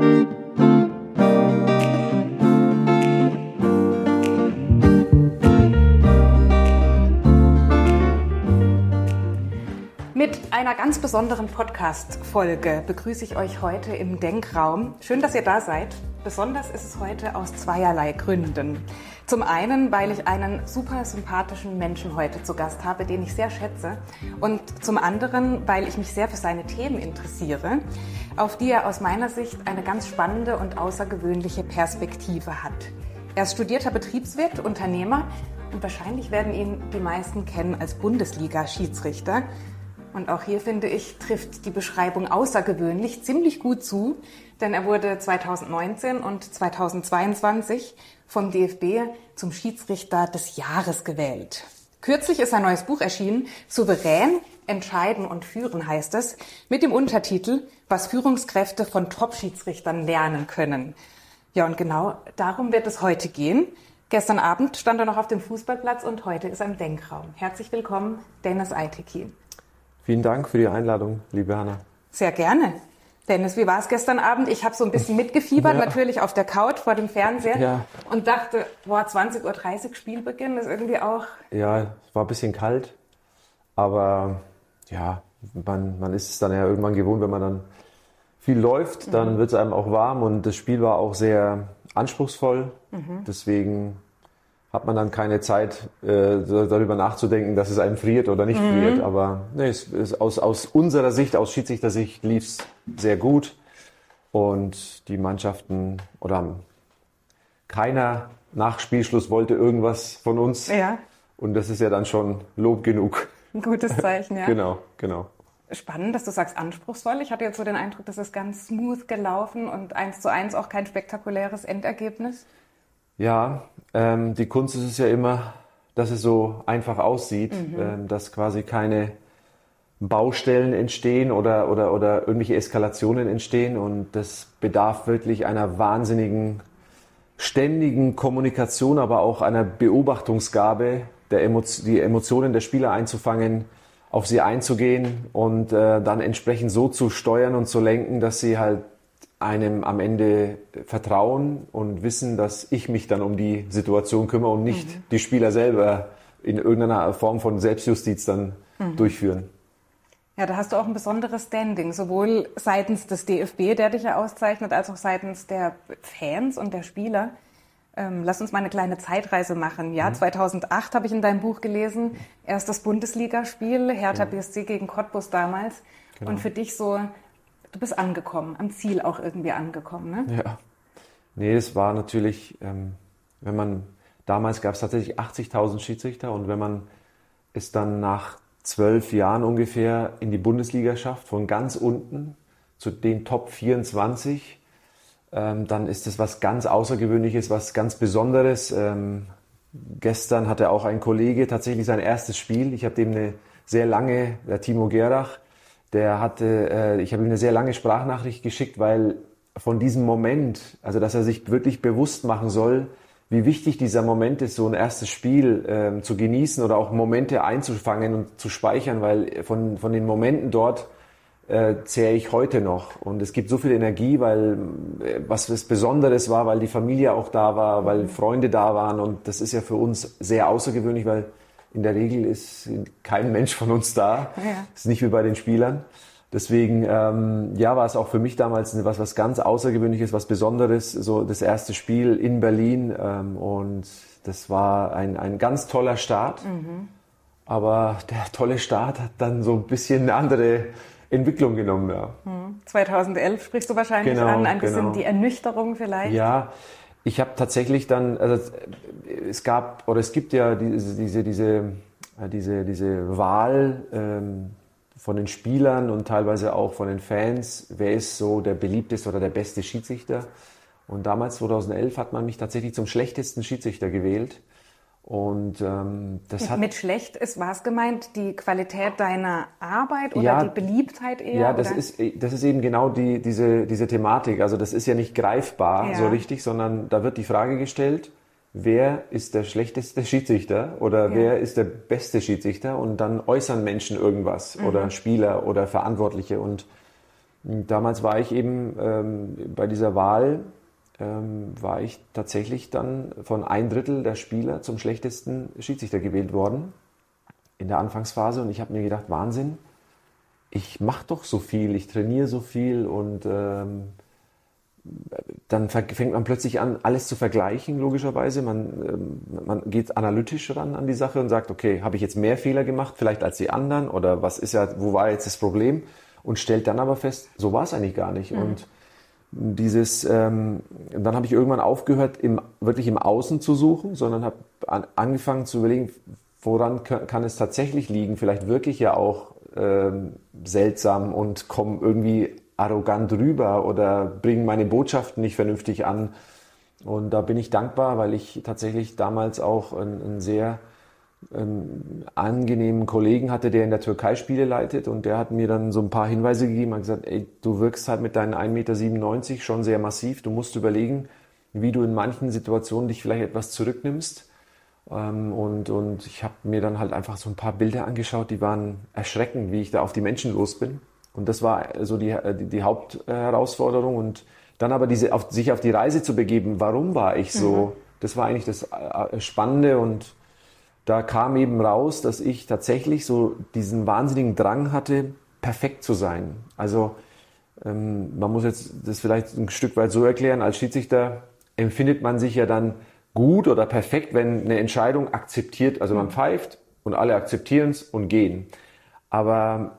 Mit einer ganz besonderen Podcast-Folge begrüße ich euch heute im Denkraum. Schön, dass ihr da seid. Besonders ist es heute aus zweierlei Gründen. Zum einen, weil ich einen super sympathischen Menschen heute zu Gast habe, den ich sehr schätze. Und zum anderen, weil ich mich sehr für seine Themen interessiere, auf die er aus meiner Sicht eine ganz spannende und außergewöhnliche Perspektive hat. Er ist studierter Betriebswirt, Unternehmer und wahrscheinlich werden ihn die meisten kennen als Bundesliga-Schiedsrichter. Und auch hier finde ich, trifft die Beschreibung außergewöhnlich ziemlich gut zu, denn er wurde 2019 und 2022 vom DFB zum Schiedsrichter des Jahres gewählt. Kürzlich ist ein neues Buch erschienen, Souverän, Entscheiden und Führen heißt es, mit dem Untertitel Was Führungskräfte von Top-Schiedsrichtern lernen können. Ja, und genau darum wird es heute gehen. Gestern Abend stand er noch auf dem Fußballplatz und heute ist er im Denkraum. Herzlich willkommen, Dennis Aiteki. Vielen Dank für die Einladung, liebe Hanna. Sehr gerne. Dennis, wie war es gestern Abend? Ich habe so ein bisschen mitgefiebert, ja. natürlich auf der Couch vor dem Fernseher ja. und dachte, boah, 20.30 Uhr Spielbeginn ist irgendwie auch... Ja, es war ein bisschen kalt, aber ja, man, man ist es dann ja irgendwann gewohnt, wenn man dann viel läuft, dann mhm. wird es einem auch warm und das Spiel war auch sehr anspruchsvoll. Mhm. Deswegen hat man dann keine Zeit, äh, darüber nachzudenken, dass es einem friert oder nicht mhm. friert. Aber nee, es, es, aus, aus unserer Sicht, aus Schiedsrichter-Sicht lief es sehr gut. Und die Mannschaften oder keiner nach Spielschluss wollte irgendwas von uns. Ja. Und das ist ja dann schon Lob genug. Ein gutes Zeichen, ja. genau, genau. Spannend, dass du sagst anspruchsvoll. Ich hatte jetzt so den Eindruck, das ist ganz smooth gelaufen und eins zu eins auch kein spektakuläres Endergebnis. Ja, ähm, die Kunst ist es ja immer, dass es so einfach aussieht, mhm. ähm, dass quasi keine Baustellen entstehen oder, oder, oder irgendwelche Eskalationen entstehen. Und das bedarf wirklich einer wahnsinnigen, ständigen Kommunikation, aber auch einer Beobachtungsgabe, der Emo die Emotionen der Spieler einzufangen, auf sie einzugehen und äh, dann entsprechend so zu steuern und zu lenken, dass sie halt einem am Ende vertrauen und wissen, dass ich mich dann um die Situation kümmere und nicht mhm. die Spieler selber in irgendeiner Form von Selbstjustiz dann mhm. durchführen. Ja, da hast du auch ein besonderes Standing, sowohl seitens des DFB, der dich ja auszeichnet, als auch seitens der Fans und der Spieler. Ähm, lass uns mal eine kleine Zeitreise machen. Jahr mhm. 2008 habe ich in deinem Buch gelesen, erstes Bundesligaspiel, Hertha mhm. BSC gegen Cottbus damals. Genau. Und für dich so du bist angekommen, am Ziel auch irgendwie angekommen, ne? Ja. Nee, es war natürlich, ähm, wenn man, damals gab es tatsächlich 80.000 Schiedsrichter und wenn man es dann nach zwölf Jahren ungefähr in die Bundesliga schafft, von ganz unten zu den Top 24, ähm, dann ist es was ganz Außergewöhnliches, was ganz Besonderes. Ähm, gestern hatte auch ein Kollege tatsächlich sein erstes Spiel. Ich habe dem eine sehr lange, der Timo Gerach, der hatte, äh, ich habe ihm eine sehr lange Sprachnachricht geschickt, weil von diesem Moment, also dass er sich wirklich bewusst machen soll, wie wichtig dieser Moment ist, so ein erstes Spiel ähm, zu genießen oder auch Momente einzufangen und zu speichern, weil von, von den Momenten dort äh, zähre ich heute noch. Und es gibt so viel Energie, weil äh, was was Besonderes war, weil die Familie auch da war, weil Freunde da waren. Und das ist ja für uns sehr außergewöhnlich, weil in der Regel ist kein Mensch von uns da. Ja. Ist nicht wie bei den Spielern. Deswegen, ähm, ja, war es auch für mich damals was, was ganz Außergewöhnliches, was Besonderes, so das erste Spiel in Berlin. Ähm, und das war ein, ein ganz toller Start. Mhm. Aber der tolle Start hat dann so ein bisschen eine andere Entwicklung genommen. Ja. 2011 mhm. sprichst du wahrscheinlich genau, an, ein bisschen genau. die Ernüchterung vielleicht. Ja, ich habe tatsächlich dann, also es gab oder es gibt ja diese, diese, diese, äh, diese, diese Wahl ähm, von den Spielern und teilweise auch von den Fans, wer ist so der beliebteste oder der beste Schiedsrichter. Und damals, 2011, hat man mich tatsächlich zum schlechtesten Schiedsrichter gewählt. Und ähm, das hat mit schlecht ist was gemeint? Die Qualität deiner Arbeit oder ja, die Beliebtheit eher? Ja, das ist das ist eben genau die diese diese Thematik. Also das ist ja nicht greifbar ja. so richtig, sondern da wird die Frage gestellt: Wer ist der schlechteste Schiedsrichter oder ja. wer ist der beste Schiedsrichter? Und dann äußern Menschen irgendwas mhm. oder Spieler oder Verantwortliche und Damals war ich eben ähm, bei dieser Wahl, ähm, war ich tatsächlich dann von ein Drittel der Spieler zum schlechtesten Schiedsrichter gewählt worden in der Anfangsphase. Und ich habe mir gedacht, Wahnsinn, ich mache doch so viel, ich trainiere so viel und ähm, dann fängt man plötzlich an, alles zu vergleichen, logischerweise. Man, ähm, man geht analytisch ran an die Sache und sagt, okay, habe ich jetzt mehr Fehler gemacht, vielleicht als die anderen oder was ist ja, wo war jetzt das Problem? Und stellt dann aber fest, so war es eigentlich gar nicht. Mhm. Und dieses, ähm, dann habe ich irgendwann aufgehört, im, wirklich im Außen zu suchen, sondern habe an, angefangen zu überlegen, woran kann es tatsächlich liegen? Vielleicht wirklich ja auch ähm, seltsam und komme irgendwie arrogant rüber oder bringen meine Botschaften nicht vernünftig an. Und da bin ich dankbar, weil ich tatsächlich damals auch einen, einen sehr einen angenehmen Kollegen hatte, der in der Türkei Spiele leitet und der hat mir dann so ein paar Hinweise gegeben, hat gesagt, ey, du wirkst halt mit deinen 1,97 Meter schon sehr massiv, du musst überlegen, wie du in manchen Situationen dich vielleicht etwas zurücknimmst. Ähm, und, und ich habe mir dann halt einfach so ein paar Bilder angeschaut, die waren erschreckend, wie ich da auf die Menschen los bin. Und das war so die, die, die Hauptherausforderung. Und dann aber diese, auf, sich auf die Reise zu begeben, warum war ich so, mhm. das war eigentlich das äh, Spannende. Und da kam eben raus, dass ich tatsächlich so diesen wahnsinnigen Drang hatte, perfekt zu sein. Also ähm, man muss jetzt das vielleicht ein Stück weit so erklären, als Schiedsrichter empfindet man sich ja dann gut oder perfekt, wenn eine Entscheidung akzeptiert, also man pfeift und alle akzeptieren es und gehen. Aber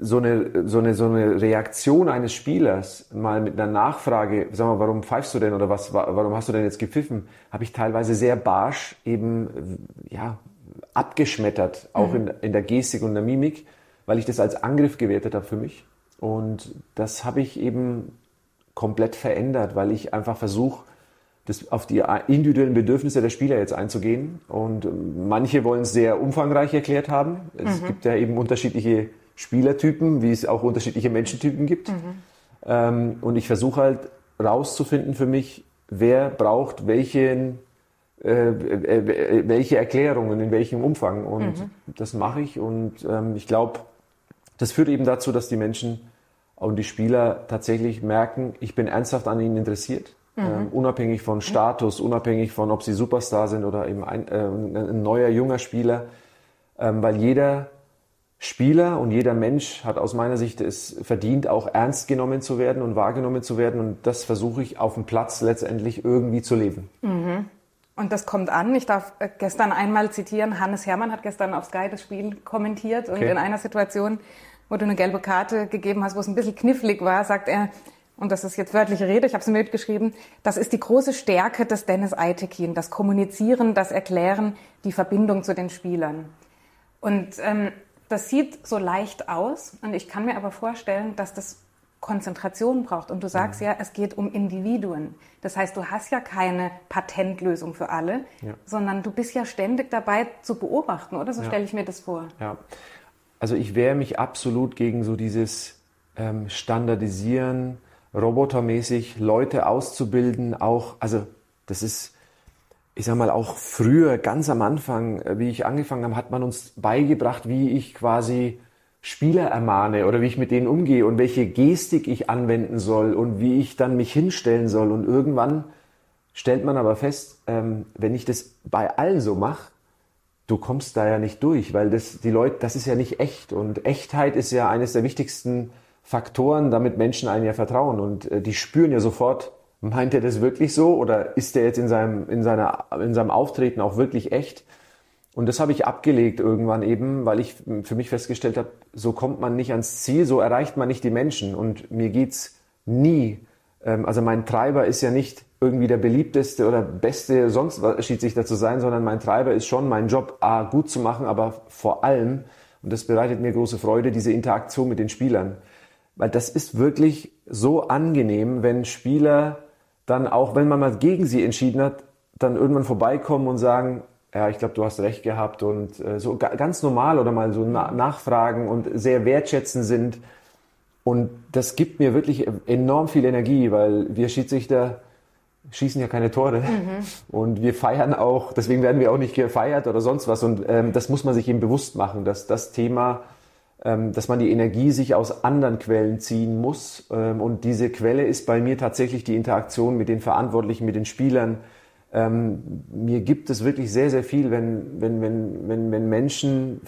so eine, so, eine, so eine Reaktion eines Spielers mal mit einer Nachfrage, sag mal, warum pfeifst du denn oder was, warum hast du denn jetzt gepfiffen, habe ich teilweise sehr barsch eben ja, abgeschmettert, auch mhm. in, in der Gestik und der Mimik, weil ich das als Angriff gewertet habe für mich. Und das habe ich eben komplett verändert, weil ich einfach versuche, das auf die individuellen Bedürfnisse der Spieler jetzt einzugehen. Und manche wollen es sehr umfangreich erklärt haben. Es mhm. gibt ja eben unterschiedliche Spielertypen, wie es auch unterschiedliche Menschentypen gibt. Mhm. Ähm, und ich versuche halt rauszufinden für mich, wer braucht welchen, äh, äh, welche Erklärungen, in welchem Umfang. Und mhm. das mache ich. Und ähm, ich glaube, das führt eben dazu, dass die Menschen und die Spieler tatsächlich merken, ich bin ernsthaft an ihnen interessiert. Mhm. Ähm, unabhängig von Status, unabhängig von, ob sie Superstar sind oder eben ein, äh, ein neuer, junger Spieler. Ähm, weil jeder Spieler und jeder Mensch hat aus meiner Sicht es verdient, auch ernst genommen zu werden und wahrgenommen zu werden. Und das versuche ich auf dem Platz letztendlich irgendwie zu leben. Mhm. Und das kommt an. Ich darf äh, gestern einmal zitieren. Hannes Hermann hat gestern auf Sky das Spiel kommentiert und okay. in einer Situation, wo du eine gelbe Karte gegeben hast, wo es ein bisschen knifflig war, sagt er, und das ist jetzt wörtliche Rede, ich habe es mitgeschrieben, das ist die große Stärke des Dennis Aitekin, das Kommunizieren, das Erklären, die Verbindung zu den Spielern. Und ähm, das sieht so leicht aus und ich kann mir aber vorstellen, dass das Konzentration braucht. Und du sagst ja, es geht um Individuen. Das heißt, du hast ja keine Patentlösung für alle, ja. sondern du bist ja ständig dabei zu beobachten, oder? So ja. stelle ich mir das vor. Ja. Also ich wehre mich absolut gegen so dieses ähm, Standardisieren, robotermäßig Leute auszubilden, auch, also das ist ich sag mal, auch früher, ganz am Anfang, äh, wie ich angefangen habe, hat man uns beigebracht, wie ich quasi Spieler ermahne oder wie ich mit denen umgehe und welche Gestik ich anwenden soll und wie ich dann mich hinstellen soll. Und irgendwann stellt man aber fest, ähm, wenn ich das bei allen so mache, du kommst da ja nicht durch, weil das, die Leute, das ist ja nicht echt. Und Echtheit ist ja eines der wichtigsten Faktoren, damit Menschen einem ja vertrauen. Und äh, die spüren ja sofort, Meint er das wirklich so oder ist er jetzt in seinem, in, seiner, in seinem Auftreten auch wirklich echt? Und das habe ich abgelegt irgendwann eben, weil ich für mich festgestellt habe, so kommt man nicht ans Ziel, so erreicht man nicht die Menschen. Und mir geht's nie. Ähm, also mein Treiber ist ja nicht irgendwie der beliebteste oder beste sonst was Schiedsrichter zu sein, sondern mein Treiber ist schon, meinen Job A, gut zu machen, aber vor allem, und das bereitet mir große Freude, diese Interaktion mit den Spielern. Weil das ist wirklich so angenehm, wenn Spieler dann auch, wenn man mal gegen sie entschieden hat, dann irgendwann vorbeikommen und sagen, ja, ich glaube, du hast recht gehabt und äh, so ganz normal oder mal so na nachfragen und sehr wertschätzend sind. Und das gibt mir wirklich enorm viel Energie, weil wir Schiedsrichter schießen ja keine Tore mhm. und wir feiern auch, deswegen werden wir auch nicht gefeiert oder sonst was. Und ähm, das muss man sich eben bewusst machen, dass das Thema dass man die Energie sich aus anderen Quellen ziehen muss. Ähm, und diese Quelle ist bei mir tatsächlich die Interaktion mit den Verantwortlichen, mit den Spielern. Ähm, mir gibt es wirklich sehr, sehr viel, wenn, wenn, wenn, wenn, wenn Menschen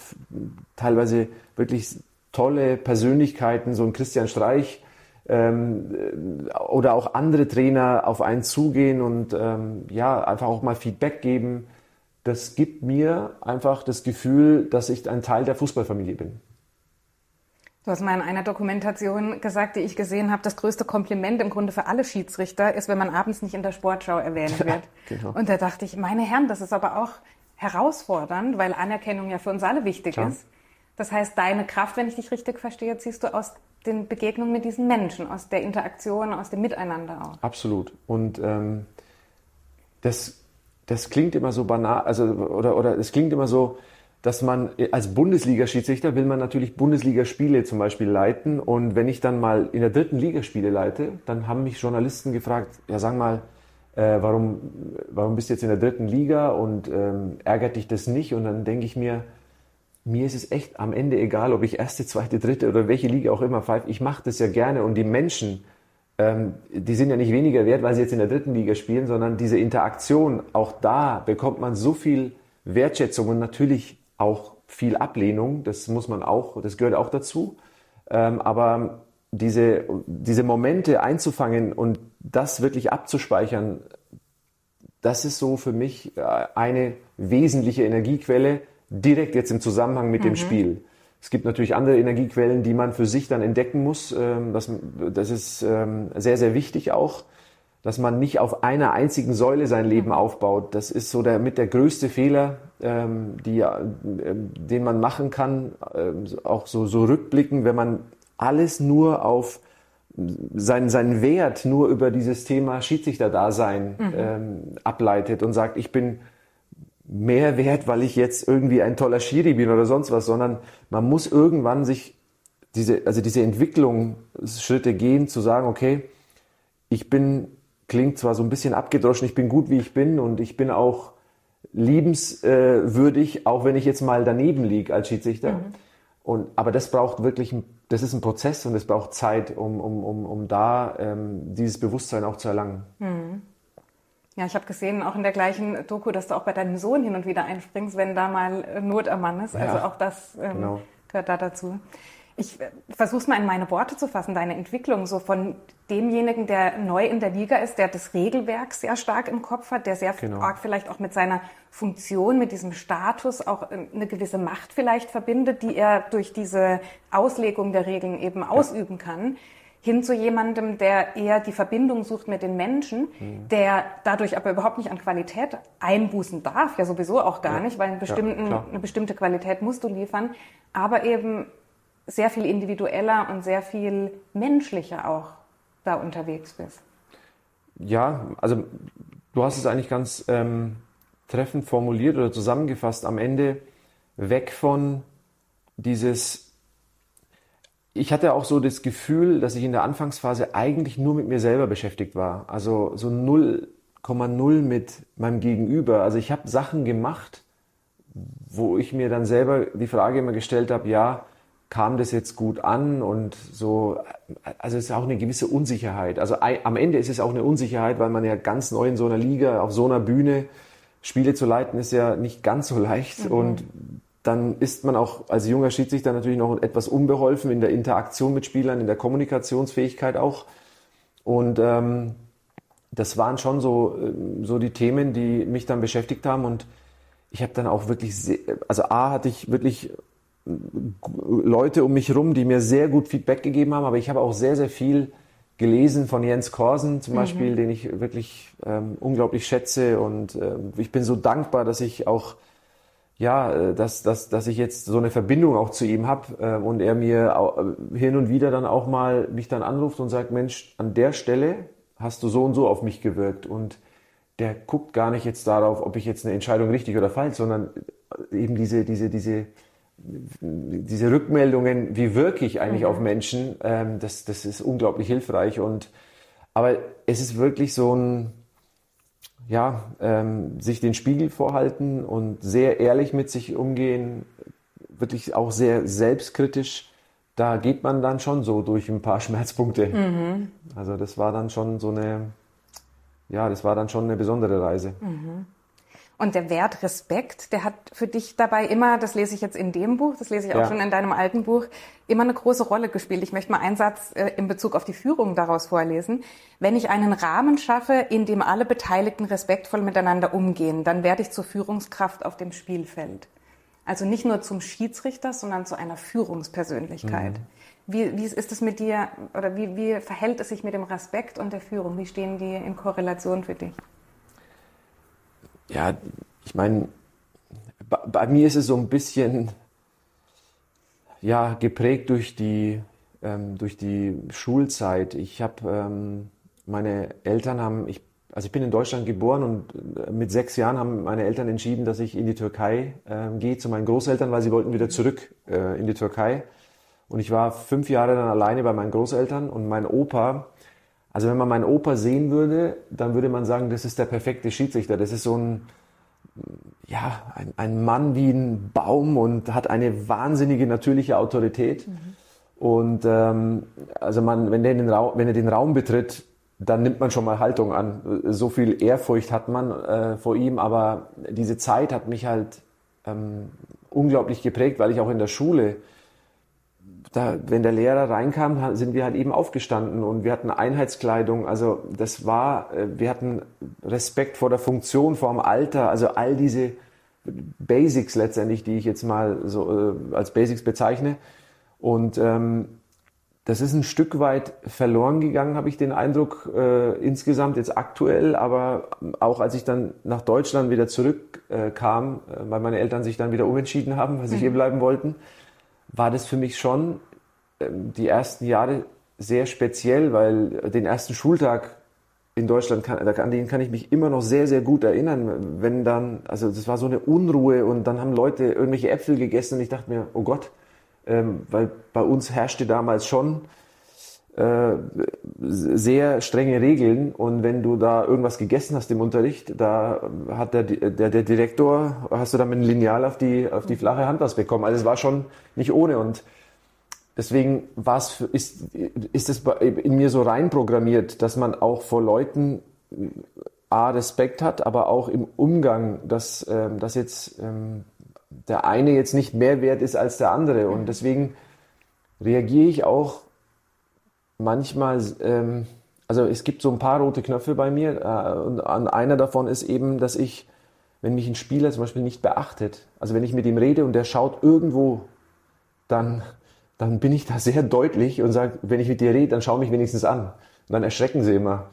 teilweise wirklich tolle Persönlichkeiten, so ein Christian Streich, ähm, oder auch andere Trainer auf einen zugehen und ähm, ja, einfach auch mal Feedback geben. Das gibt mir einfach das Gefühl, dass ich ein Teil der Fußballfamilie bin. Du hast mal in einer Dokumentation gesagt, die ich gesehen habe, das größte Kompliment im Grunde für alle Schiedsrichter ist, wenn man abends nicht in der Sportschau erwähnt wird. Ja, genau. Und da dachte ich, meine Herren, das ist aber auch herausfordernd, weil Anerkennung ja für uns alle wichtig Klar. ist. Das heißt, deine Kraft, wenn ich dich richtig verstehe, ziehst du aus den Begegnungen mit diesen Menschen, aus der Interaktion, aus dem Miteinander auch. Absolut. Und ähm, das, das klingt immer so banal, also oder oder es klingt immer so, dass man als Bundesliga-Schiedsrichter will man natürlich Bundesligaspiele zum Beispiel leiten. Und wenn ich dann mal in der dritten Liga Spiele leite, dann haben mich Journalisten gefragt, ja sag mal, äh, warum, warum bist du jetzt in der dritten Liga und ähm, ärgert dich das nicht? Und dann denke ich mir, mir ist es echt am Ende egal, ob ich erste, zweite, dritte oder welche Liga auch immer pfeife. Ich mache das ja gerne und die Menschen, ähm, die sind ja nicht weniger wert, weil sie jetzt in der dritten Liga spielen, sondern diese Interaktion, auch da bekommt man so viel Wertschätzung und natürlich auch viel Ablehnung. Das muss man auch, das gehört auch dazu. Ähm, aber diese, diese Momente einzufangen und das wirklich abzuspeichern, das ist so für mich äh, eine wesentliche Energiequelle, direkt jetzt im Zusammenhang mit mhm. dem Spiel. Es gibt natürlich andere Energiequellen, die man für sich dann entdecken muss. Ähm, das, das ist ähm, sehr, sehr wichtig auch, dass man nicht auf einer einzigen Säule sein Leben aufbaut. Das ist so der, mit der größte Fehler, ähm, die, den man machen kann, auch so, so rückblicken, wenn man alles nur auf seinen, seinen Wert nur über dieses Thema Schiedsrichterdasein mhm. ähm, ableitet und sagt, ich bin mehr wert, weil ich jetzt irgendwie ein toller Schiri bin oder sonst was, sondern man muss irgendwann sich diese, also diese Entwicklungsschritte gehen, zu sagen, okay, ich bin, klingt zwar so ein bisschen abgedroschen, ich bin gut, wie ich bin und ich bin auch liebenswürdig, auch wenn ich jetzt mal daneben liege als Schiedsrichter. Mhm. Und, aber das braucht wirklich, das ist ein Prozess und es braucht Zeit, um, um, um, um da ähm, dieses Bewusstsein auch zu erlangen. Mhm. Ja, ich habe gesehen, auch in der gleichen Doku, dass du auch bei deinem Sohn hin und wieder einspringst, wenn da mal Not am Mann ist. Also ja, auch das ähm, genau. gehört da dazu. Ich äh, versuche es mal in meine Worte zu fassen, deine Entwicklung so von demjenigen, der neu in der Liga ist, der das Regelwerk sehr stark im Kopf hat, der sehr genau. arg vielleicht auch mit seiner Funktion, mit diesem Status auch äh, eine gewisse Macht vielleicht verbindet, die er durch diese Auslegung der Regeln eben ja. ausüben kann hin zu jemandem, der eher die Verbindung sucht mit den Menschen, mhm. der dadurch aber überhaupt nicht an Qualität einbußen darf, ja sowieso auch gar ja. nicht, weil ja, eine bestimmte Qualität musst du liefern, aber eben sehr viel individueller und sehr viel menschlicher auch da unterwegs bist. Ja, also du hast es eigentlich ganz ähm, treffend formuliert oder zusammengefasst. Am Ende weg von dieses ich hatte auch so das Gefühl, dass ich in der Anfangsphase eigentlich nur mit mir selber beschäftigt war. Also so 0,0 mit meinem Gegenüber. Also ich habe Sachen gemacht, wo ich mir dann selber die Frage immer gestellt habe, ja, kam das jetzt gut an und so, also es ist auch eine gewisse Unsicherheit. Also am Ende ist es auch eine Unsicherheit, weil man ja ganz neu in so einer Liga, auf so einer Bühne, Spiele zu leiten, ist ja nicht ganz so leicht mhm. und dann ist man auch als junger Schiedsrichter natürlich noch etwas unbeholfen in der Interaktion mit Spielern, in der Kommunikationsfähigkeit auch. Und ähm, das waren schon so, äh, so die Themen, die mich dann beschäftigt haben. Und ich habe dann auch wirklich, sehr, also A hatte ich wirklich Leute um mich herum, die mir sehr gut Feedback gegeben haben, aber ich habe auch sehr, sehr viel gelesen von Jens Korsen zum mhm. Beispiel, den ich wirklich ähm, unglaublich schätze. Und äh, ich bin so dankbar, dass ich auch ja, äh, dass, dass, dass ich jetzt so eine Verbindung auch zu ihm habe äh, und er mir auch, äh, hin und wieder dann auch mal mich dann anruft und sagt, Mensch, an der Stelle hast du so und so auf mich gewirkt und der guckt gar nicht jetzt darauf, ob ich jetzt eine Entscheidung richtig oder falsch, sondern äh, eben diese, diese, diese, diese Rückmeldungen, wie wirke ich eigentlich mhm. auf Menschen, ähm, das, das ist unglaublich hilfreich und aber es ist wirklich so ein, ja, ähm, sich den Spiegel vorhalten und sehr ehrlich mit sich umgehen, wirklich auch sehr selbstkritisch da geht man dann schon so durch ein paar Schmerzpunkte. Mhm. Also das war dann schon so eine, ja, das war dann schon eine besondere Reise. Mhm. Und der Wert Respekt, der hat für dich dabei immer, das lese ich jetzt in dem Buch, das lese ich auch ja. schon in deinem alten Buch, immer eine große Rolle gespielt. Ich möchte mal einen Satz äh, in Bezug auf die Führung daraus vorlesen. Wenn ich einen Rahmen schaffe, in dem alle Beteiligten respektvoll miteinander umgehen, dann werde ich zur Führungskraft auf dem Spielfeld. Also nicht nur zum Schiedsrichter, sondern zu einer Führungspersönlichkeit. Mhm. Wie, wie ist es mit dir oder wie, wie verhält es sich mit dem Respekt und der Führung? Wie stehen die in Korrelation für dich? Ja, ich meine, bei, bei, mir ist es so ein bisschen ja, geprägt durch die, ähm, durch die Schulzeit. Ich habe, ähm, meine Eltern haben, ich, also ich bin in Deutschland geboren und äh, mit sechs Jahren haben meine Eltern entschieden, dass ich in die Türkei äh, gehe zu meinen Großeltern, weil sie wollten wieder zurück äh, in die Türkei. Und ich war fünf Jahre dann alleine bei meinen Großeltern und mein Opa, also wenn man meinen Opa sehen würde, dann würde man sagen, das ist der perfekte Schiedsrichter. Das ist so ein, ja, ein, ein Mann wie ein Baum und hat eine wahnsinnige natürliche Autorität. Mhm. Und ähm, also man, wenn, der den Raum, wenn er den Raum betritt, dann nimmt man schon mal Haltung an. So viel Ehrfurcht hat man äh, vor ihm, aber diese Zeit hat mich halt ähm, unglaublich geprägt, weil ich auch in der Schule da, wenn der Lehrer reinkam, sind wir halt eben aufgestanden und wir hatten Einheitskleidung. Also das war, äh, wir hatten Respekt vor der Funktion, vor dem Alter, also all diese Basics letztendlich, die ich jetzt mal so äh, als Basics bezeichne. Und ähm, das ist ein Stück weit verloren gegangen, habe ich den Eindruck, äh, insgesamt jetzt aktuell, aber auch als ich dann nach Deutschland wieder zurückkam, äh, weil meine Eltern sich dann wieder umentschieden haben, weil sie mhm. hier bleiben wollten, war das für mich schon ähm, die ersten Jahre sehr speziell, weil den ersten Schultag in Deutschland, kann, an den kann ich mich immer noch sehr, sehr gut erinnern. Wenn dann, also das war so eine Unruhe und dann haben Leute irgendwelche Äpfel gegessen und ich dachte mir, oh Gott, ähm, weil bei uns herrschte damals schon sehr strenge Regeln. Und wenn du da irgendwas gegessen hast im Unterricht, da hat der, der, der Direktor, hast du dann mit einem Lineal auf die, auf die flache Hand was bekommen. Also es war schon nicht ohne. Und deswegen war's, ist, ist es in mir so reinprogrammiert, dass man auch vor Leuten A, Respekt hat, aber auch im Umgang, dass, ähm, dass jetzt ähm, der eine jetzt nicht mehr wert ist als der andere. Und deswegen reagiere ich auch manchmal, ähm, also es gibt so ein paar rote Knöpfe bei mir äh, und an einer davon ist eben, dass ich, wenn mich ein Spieler zum Beispiel nicht beachtet, also wenn ich mit ihm rede und der schaut irgendwo, dann, dann bin ich da sehr deutlich und sage, wenn ich mit dir rede, dann schau mich wenigstens an. Und dann erschrecken sie immer.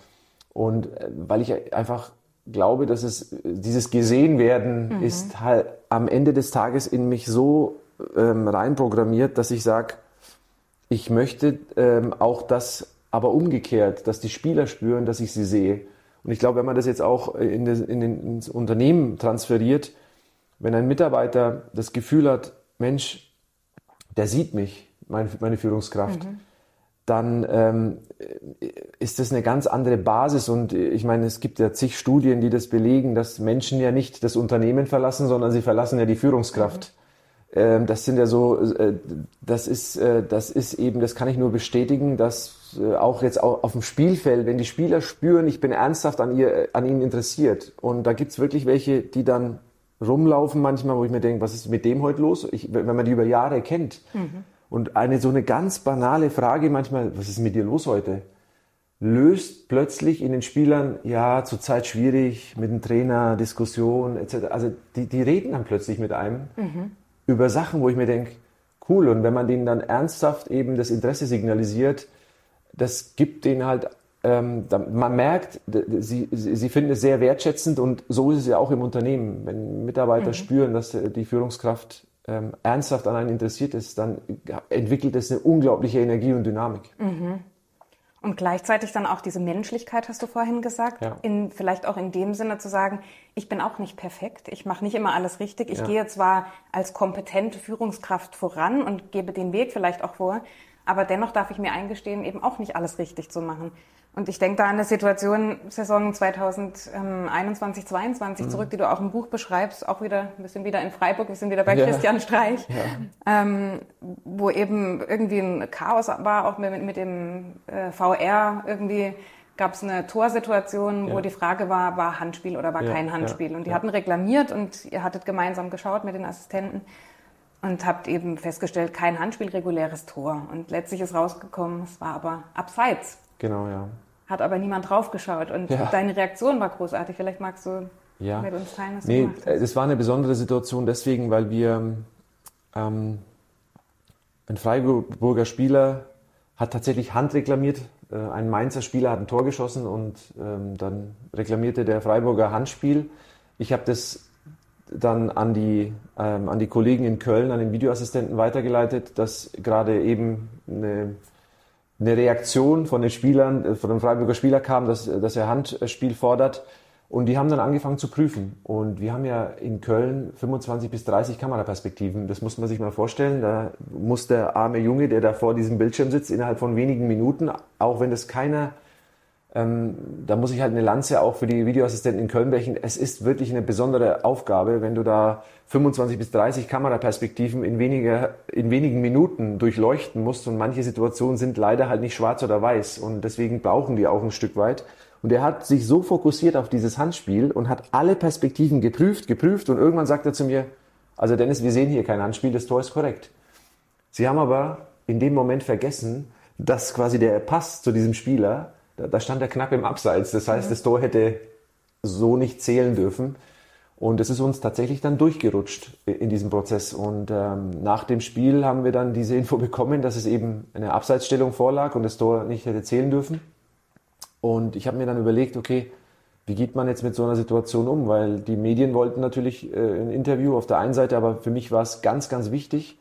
Und äh, weil ich einfach glaube, dass es dieses Gesehenwerden mhm. ist halt am Ende des Tages in mich so ähm, reinprogrammiert, dass ich sage, ich möchte ähm, auch das aber umgekehrt, dass die Spieler spüren, dass ich sie sehe. Und ich glaube, wenn man das jetzt auch in, das, in den, ins Unternehmen transferiert, wenn ein Mitarbeiter das Gefühl hat, Mensch, der sieht mich, mein, meine Führungskraft, mhm. dann ähm, ist das eine ganz andere Basis. Und ich meine, es gibt ja zig Studien, die das belegen, dass Menschen ja nicht das Unternehmen verlassen, sondern sie verlassen ja die Führungskraft. Mhm. Ähm, das sind ja so, äh, das ist, äh, das ist eben, das kann ich nur bestätigen, dass äh, auch jetzt auf dem Spielfeld, wenn die Spieler spüren, ich bin ernsthaft an, ihr, an ihnen interessiert. Und da gibt's wirklich welche, die dann rumlaufen manchmal, wo ich mir denke, was ist mit dem heute los? Ich, wenn man die über Jahre kennt. Mhm. Und eine so eine ganz banale Frage manchmal, was ist mit dir los heute? Löst plötzlich in den Spielern, ja, zurzeit schwierig, mit dem Trainer, Diskussion, etc. Also die, die reden dann plötzlich mit einem. Mhm über Sachen, wo ich mir denke, cool. Und wenn man denen dann ernsthaft eben das Interesse signalisiert, das gibt denen halt, ähm, man merkt, sie, sie finden es sehr wertschätzend und so ist es ja auch im Unternehmen. Wenn Mitarbeiter mhm. spüren, dass die Führungskraft ähm, ernsthaft an einen interessiert ist, dann entwickelt es eine unglaubliche Energie und Dynamik. Mhm. Und gleichzeitig dann auch diese Menschlichkeit, hast du vorhin gesagt, ja. in, vielleicht auch in dem Sinne zu sagen, ich bin auch nicht perfekt, ich mache nicht immer alles richtig, ich ja. gehe zwar als kompetente Führungskraft voran und gebe den Weg vielleicht auch vor, aber dennoch darf ich mir eingestehen, eben auch nicht alles richtig zu machen. Und ich denke da an eine Situation, Saison 2021, 22 mhm. zurück, die du auch im Buch beschreibst, auch wieder, wir sind wieder in Freiburg, wir sind wieder bei ja. Christian Streich, ja. ähm, wo eben irgendwie ein Chaos war, auch mit, mit dem äh, VR irgendwie gab es eine Torsituation, ja. wo die Frage war, war Handspiel oder war kein Handspiel. Und die hatten reklamiert und ihr hattet gemeinsam geschaut mit den Assistenten und habt eben festgestellt, kein Handspiel, reguläres Tor. Und letztlich ist rausgekommen, es war aber abseits. Genau, ja hat aber niemand draufgeschaut. Und ja. deine Reaktion war großartig. Vielleicht magst du ja. mit uns teilen, was nee, du gemacht hast. Es war eine besondere Situation deswegen, weil wir ähm, ein Freiburger Spieler hat tatsächlich Hand reklamiert. Äh, ein Mainzer Spieler hat ein Tor geschossen und ähm, dann reklamierte der Freiburger Handspiel. Ich habe das dann an die, ähm, an die Kollegen in Köln, an den Videoassistenten weitergeleitet, dass gerade eben eine eine Reaktion von den Spielern, äh, von dem Freiburger Spieler kam, dass, dass er Handspiel fordert. Und die haben dann angefangen zu prüfen. Und wir haben ja in Köln 25 bis 30 Kameraperspektiven. Das muss man sich mal vorstellen. Da muss der arme Junge, der da vor diesem Bildschirm sitzt, innerhalb von wenigen Minuten, auch wenn das keiner ähm, da muss ich halt eine Lanze auch für die Videoassistenten in Köln brechen. Es ist wirklich eine besondere Aufgabe, wenn du da 25 bis 30 Kameraperspektiven in, weniger, in wenigen Minuten durchleuchten musst. Und manche Situationen sind leider halt nicht schwarz oder weiß. Und deswegen brauchen die auch ein Stück weit. Und er hat sich so fokussiert auf dieses Handspiel und hat alle Perspektiven geprüft, geprüft. Und irgendwann sagt er zu mir, also Dennis, wir sehen hier kein Handspiel, das Tor ist korrekt. Sie haben aber in dem Moment vergessen, dass quasi der Pass zu diesem Spieler da, da stand er knapp im Abseits. Das heißt, mhm. das Tor hätte so nicht zählen dürfen. Und es ist uns tatsächlich dann durchgerutscht in diesem Prozess. Und ähm, nach dem Spiel haben wir dann diese Info bekommen, dass es eben eine Abseitsstellung vorlag und das Tor nicht hätte zählen dürfen. Und ich habe mir dann überlegt, okay, wie geht man jetzt mit so einer Situation um? Weil die Medien wollten natürlich äh, ein Interview auf der einen Seite, aber für mich war es ganz, ganz wichtig,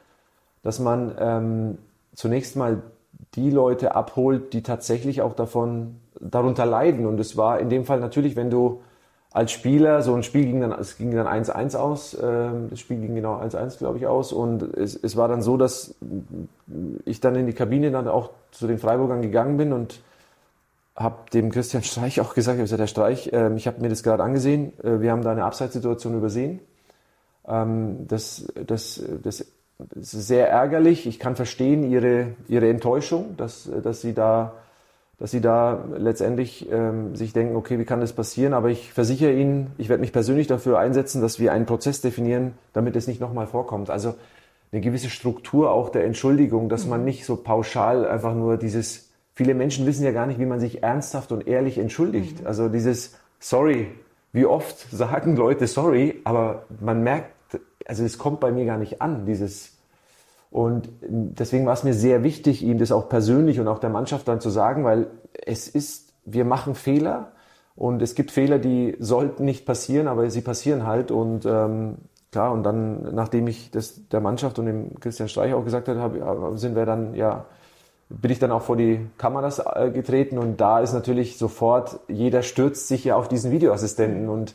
dass man ähm, zunächst mal die Leute abholt, die tatsächlich auch davon, darunter leiden. Und es war in dem Fall natürlich, wenn du als Spieler, so ein Spiel ging dann, es ging dann 1-1 aus, äh, das Spiel ging genau 1-1, glaube ich, aus. Und es, es war dann so, dass ich dann in die Kabine dann auch zu den Freiburgern gegangen bin und habe dem Christian Streich auch gesagt, ich habe gesagt, Herr Streich, äh, ich habe mir das gerade angesehen, äh, wir haben da eine Abseitssituation übersehen. Ähm, das, das, das es ist sehr ärgerlich. Ich kann verstehen ihre, ihre Enttäuschung, dass, dass, sie da, dass sie da letztendlich ähm, sich denken, okay, wie kann das passieren? Aber ich versichere Ihnen, ich werde mich persönlich dafür einsetzen, dass wir einen Prozess definieren, damit es nicht nochmal vorkommt. Also eine gewisse Struktur auch der Entschuldigung, dass man mhm. nicht so pauschal einfach nur dieses, viele Menschen wissen ja gar nicht, wie man sich ernsthaft und ehrlich entschuldigt. Mhm. Also dieses Sorry, wie oft sagen Leute Sorry, aber man merkt, also es kommt bei mir gar nicht an, dieses und deswegen war es mir sehr wichtig, ihm das auch persönlich und auch der Mannschaft dann zu sagen, weil es ist, wir machen Fehler und es gibt Fehler, die sollten nicht passieren, aber sie passieren halt. Und ähm, klar, und dann, nachdem ich das der Mannschaft und dem Christian Streich auch gesagt habe, sind wir dann ja bin ich dann auch vor die Kameras äh, getreten und da ist natürlich sofort, jeder stürzt sich ja auf diesen Videoassistenten und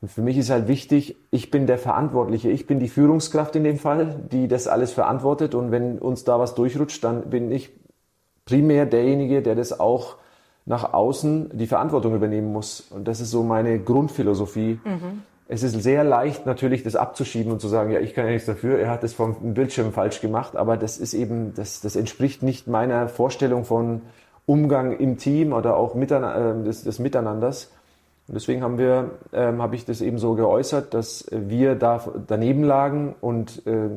und für mich ist halt wichtig, ich bin der Verantwortliche, ich bin die Führungskraft in dem Fall, die das alles verantwortet. Und wenn uns da was durchrutscht, dann bin ich primär derjenige, der das auch nach außen die Verantwortung übernehmen muss. Und das ist so meine Grundphilosophie. Mhm. Es ist sehr leicht natürlich, das abzuschieben und zu sagen, ja, ich kann ja nichts dafür, er hat das vom Bildschirm falsch gemacht, aber das ist eben, das, das entspricht nicht meiner Vorstellung von Umgang im Team oder auch miteinander, äh, des, des Miteinanders. Und deswegen haben wir, ähm, habe ich das eben so geäußert, dass wir da daneben lagen und äh,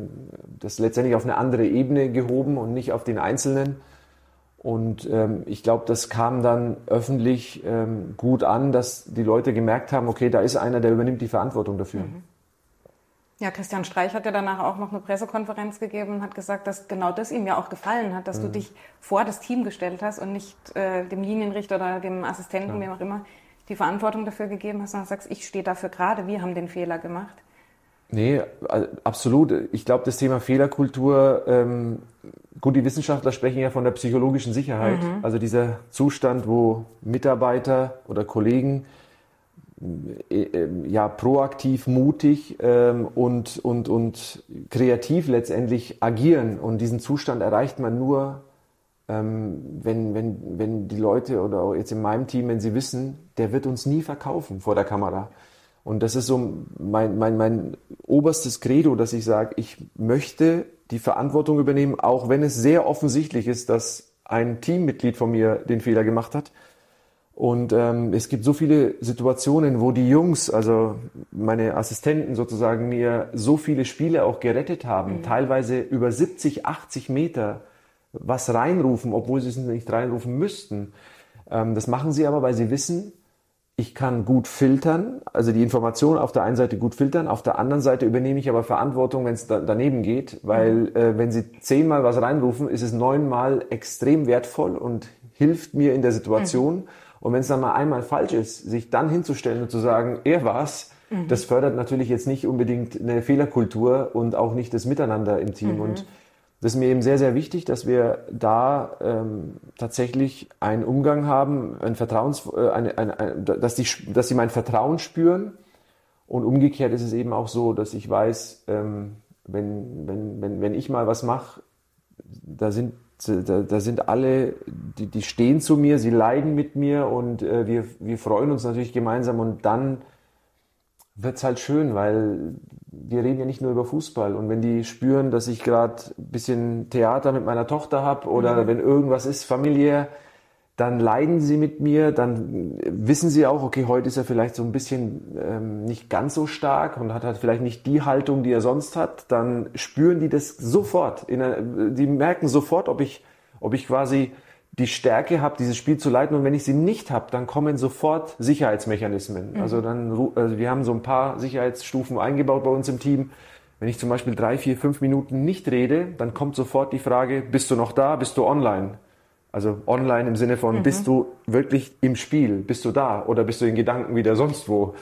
das letztendlich auf eine andere Ebene gehoben und nicht auf den Einzelnen. Und ähm, ich glaube, das kam dann öffentlich ähm, gut an, dass die Leute gemerkt haben, okay, da ist einer, der übernimmt die Verantwortung dafür. Mhm. Ja, Christian Streich hat ja danach auch noch eine Pressekonferenz gegeben und hat gesagt, dass genau das ihm ja auch gefallen hat, dass mhm. du dich vor das Team gestellt hast und nicht äh, dem Linienrichter oder dem Assistenten, ja. wem auch immer, die Verantwortung dafür gegeben hast und sagst, ich stehe dafür gerade, wir haben den Fehler gemacht? Nee, absolut. Ich glaube, das Thema Fehlerkultur, ähm, gut, die Wissenschaftler sprechen ja von der psychologischen Sicherheit. Mhm. Also dieser Zustand, wo Mitarbeiter oder Kollegen äh, äh, ja proaktiv, mutig ähm, und, und, und kreativ letztendlich agieren. Und diesen Zustand erreicht man nur wenn, wenn, wenn die Leute oder auch jetzt in meinem Team, wenn sie wissen, der wird uns nie verkaufen vor der Kamera. Und das ist so mein, mein, mein oberstes Credo, dass ich sage, ich möchte die Verantwortung übernehmen, auch wenn es sehr offensichtlich ist, dass ein Teammitglied von mir den Fehler gemacht hat. Und ähm, es gibt so viele Situationen, wo die Jungs, also meine Assistenten sozusagen, mir so viele Spiele auch gerettet haben, mhm. teilweise über 70, 80 Meter was reinrufen, obwohl sie es nicht reinrufen müssten. Ähm, das machen sie aber, weil sie wissen, ich kann gut filtern, also die Informationen auf der einen Seite gut filtern, auf der anderen Seite übernehme ich aber Verantwortung, wenn es da, daneben geht, weil mhm. äh, wenn sie zehnmal was reinrufen, ist es neunmal extrem wertvoll und hilft mir in der Situation. Mhm. Und wenn es dann mal einmal falsch ist, sich dann hinzustellen und zu sagen, er war's, mhm. das fördert natürlich jetzt nicht unbedingt eine Fehlerkultur und auch nicht das Miteinander im Team. Mhm. Und das ist mir eben sehr, sehr wichtig, dass wir da ähm, tatsächlich einen Umgang haben, ein Vertrauens, äh, eine, eine, eine, dass, die, dass sie mein Vertrauen spüren. Und umgekehrt ist es eben auch so, dass ich weiß, ähm, wenn, wenn, wenn, wenn ich mal was mache, da sind da, da sind alle, die, die stehen zu mir, sie leiden mit mir und äh, wir, wir freuen uns natürlich gemeinsam und dann wird es halt schön, weil wir reden ja nicht nur über Fußball und wenn die spüren, dass ich gerade ein bisschen Theater mit meiner Tochter habe oder mhm. wenn irgendwas ist familiär, dann leiden sie mit mir, dann wissen sie auch, okay, heute ist er vielleicht so ein bisschen ähm, nicht ganz so stark und hat halt vielleicht nicht die Haltung, die er sonst hat, dann spüren die das sofort. Einer, die merken sofort, ob ich, ob ich quasi die Stärke habe, dieses Spiel zu leiten und wenn ich sie nicht habe, dann kommen sofort Sicherheitsmechanismen. Mhm. Also dann, also wir haben so ein paar Sicherheitsstufen eingebaut bei uns im Team. Wenn ich zum Beispiel drei, vier, fünf Minuten nicht rede, dann kommt sofort die Frage, bist du noch da, bist du online? Also online im Sinne von, mhm. bist du wirklich im Spiel? Bist du da? Oder bist du in Gedanken wieder sonst wo?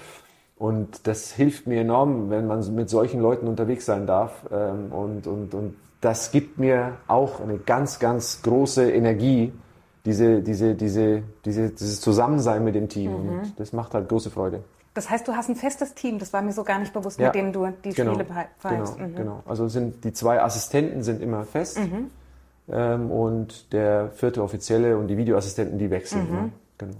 Und das hilft mir enorm, wenn man mit solchen Leuten unterwegs sein darf. Ähm, und, und, und das gibt mir auch eine ganz, ganz große Energie, diese, diese, diese, diese, dieses Zusammensein mit dem Team. Mhm. Und das macht halt große Freude. Das heißt, du hast ein festes Team, das war mir so gar nicht bewusst, ja, mit dem du die genau, Spiele pfeifst. Genau, mhm. genau. Also sind die zwei Assistenten sind immer fest. Mhm ähm, und der vierte Offizielle und die Videoassistenten, die wechseln. Mhm. Ne? Genau.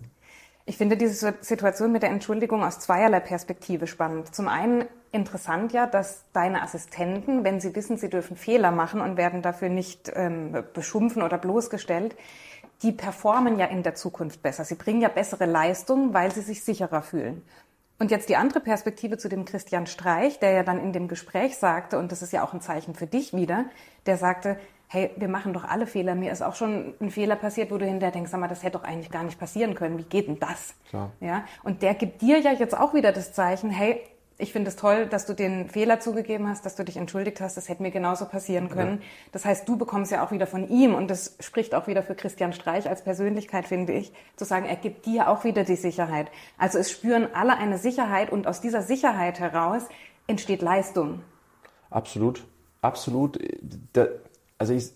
Ich finde diese Situation mit der Entschuldigung aus zweierlei Perspektive spannend. Zum einen interessant ja, dass deine Assistenten, wenn sie wissen, sie dürfen Fehler machen und werden dafür nicht ähm, beschumpfen oder bloßgestellt, die performen ja in der Zukunft besser. Sie bringen ja bessere Leistung, weil sie sich sicherer fühlen. Und jetzt die andere Perspektive zu dem Christian Streich, der ja dann in dem Gespräch sagte, und das ist ja auch ein Zeichen für dich wieder, der sagte, hey, wir machen doch alle Fehler. Mir ist auch schon ein Fehler passiert, wo du hinterher denkst, sag mal, das hätte doch eigentlich gar nicht passieren können. Wie geht denn das? Klar. Ja. Und der gibt dir ja jetzt auch wieder das Zeichen, hey, ich finde es toll, dass du den Fehler zugegeben hast, dass du dich entschuldigt hast. Das hätte mir genauso passieren können. Ja. Das heißt, du bekommst ja auch wieder von ihm und das spricht auch wieder für Christian Streich als Persönlichkeit, finde ich, zu sagen, er gibt dir auch wieder die Sicherheit. Also es spüren alle eine Sicherheit und aus dieser Sicherheit heraus entsteht Leistung. Absolut, absolut. Also ich,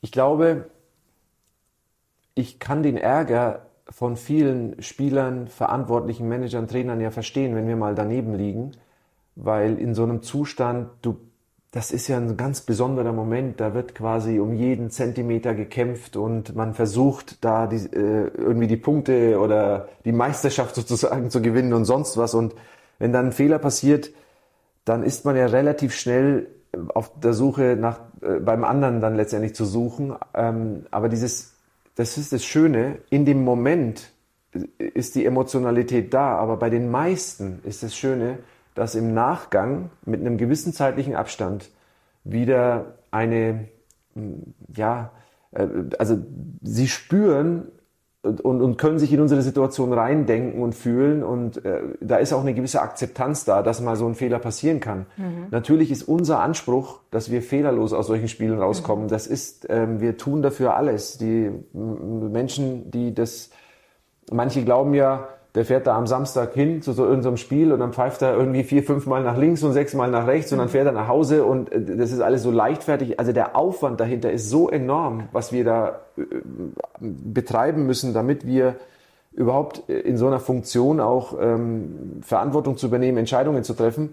ich glaube, ich kann den Ärger von vielen Spielern, Verantwortlichen, Managern, Trainern ja verstehen, wenn wir mal daneben liegen, weil in so einem Zustand, du, das ist ja ein ganz besonderer Moment, da wird quasi um jeden Zentimeter gekämpft und man versucht da die, äh, irgendwie die Punkte oder die Meisterschaft sozusagen zu gewinnen und sonst was und wenn dann ein Fehler passiert, dann ist man ja relativ schnell auf der Suche nach äh, beim anderen dann letztendlich zu suchen. Ähm, aber dieses, das ist das Schöne, in dem Moment ist die Emotionalität da, aber bei den meisten ist das Schöne, dass im Nachgang mit einem gewissen zeitlichen Abstand wieder eine, ja, äh, also sie spüren, und, und können sich in unsere Situation reindenken und fühlen. Und äh, da ist auch eine gewisse Akzeptanz da, dass mal so ein Fehler passieren kann. Mhm. Natürlich ist unser Anspruch, dass wir fehlerlos aus solchen Spielen rauskommen. Mhm. Das ist, ähm, wir tun dafür alles. Die Menschen, die das, manche glauben ja, der fährt da am Samstag hin zu so irgendeinem Spiel und dann pfeift er irgendwie vier, fünf Mal nach links und sechs Mal nach rechts und dann mhm. fährt er nach Hause und äh, das ist alles so leichtfertig. Also der Aufwand dahinter ist so enorm, was wir da äh, betreiben müssen, damit wir überhaupt in so einer Funktion auch ähm, Verantwortung zu übernehmen, Entscheidungen zu treffen.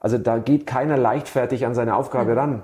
Also da geht keiner leichtfertig an seine Aufgabe mhm. ran.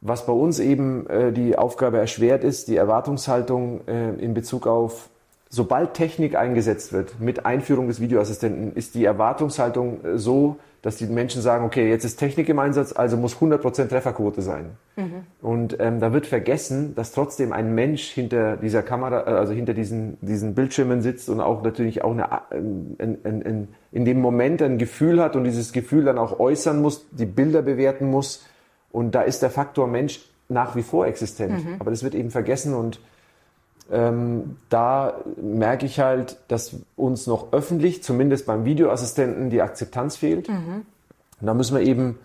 was bei uns eben äh, die Aufgabe erschwert ist, die Erwartungshaltung äh, in Bezug auf, sobald Technik eingesetzt wird, mit Einführung des Videoassistenten, ist die Erwartungshaltung äh, so, dass die Menschen sagen, okay, jetzt ist Technik im Einsatz, also muss 100% Trefferquote sein. Mhm. Und ähm, da wird vergessen, dass trotzdem ein Mensch hinter dieser Kamera, äh, also hinter diesen, diesen Bildschirmen sitzt und auch natürlich auch eine, in, in, in, in dem Moment ein Gefühl hat und dieses Gefühl dann auch äußern muss, die Bilder bewerten muss. Und da ist der Faktor Mensch nach wie vor existent. Mhm. Aber das wird eben vergessen und ähm, da merke ich halt, dass uns noch öffentlich, zumindest beim Videoassistenten, die Akzeptanz fehlt. Mhm. Und da müssen wir eben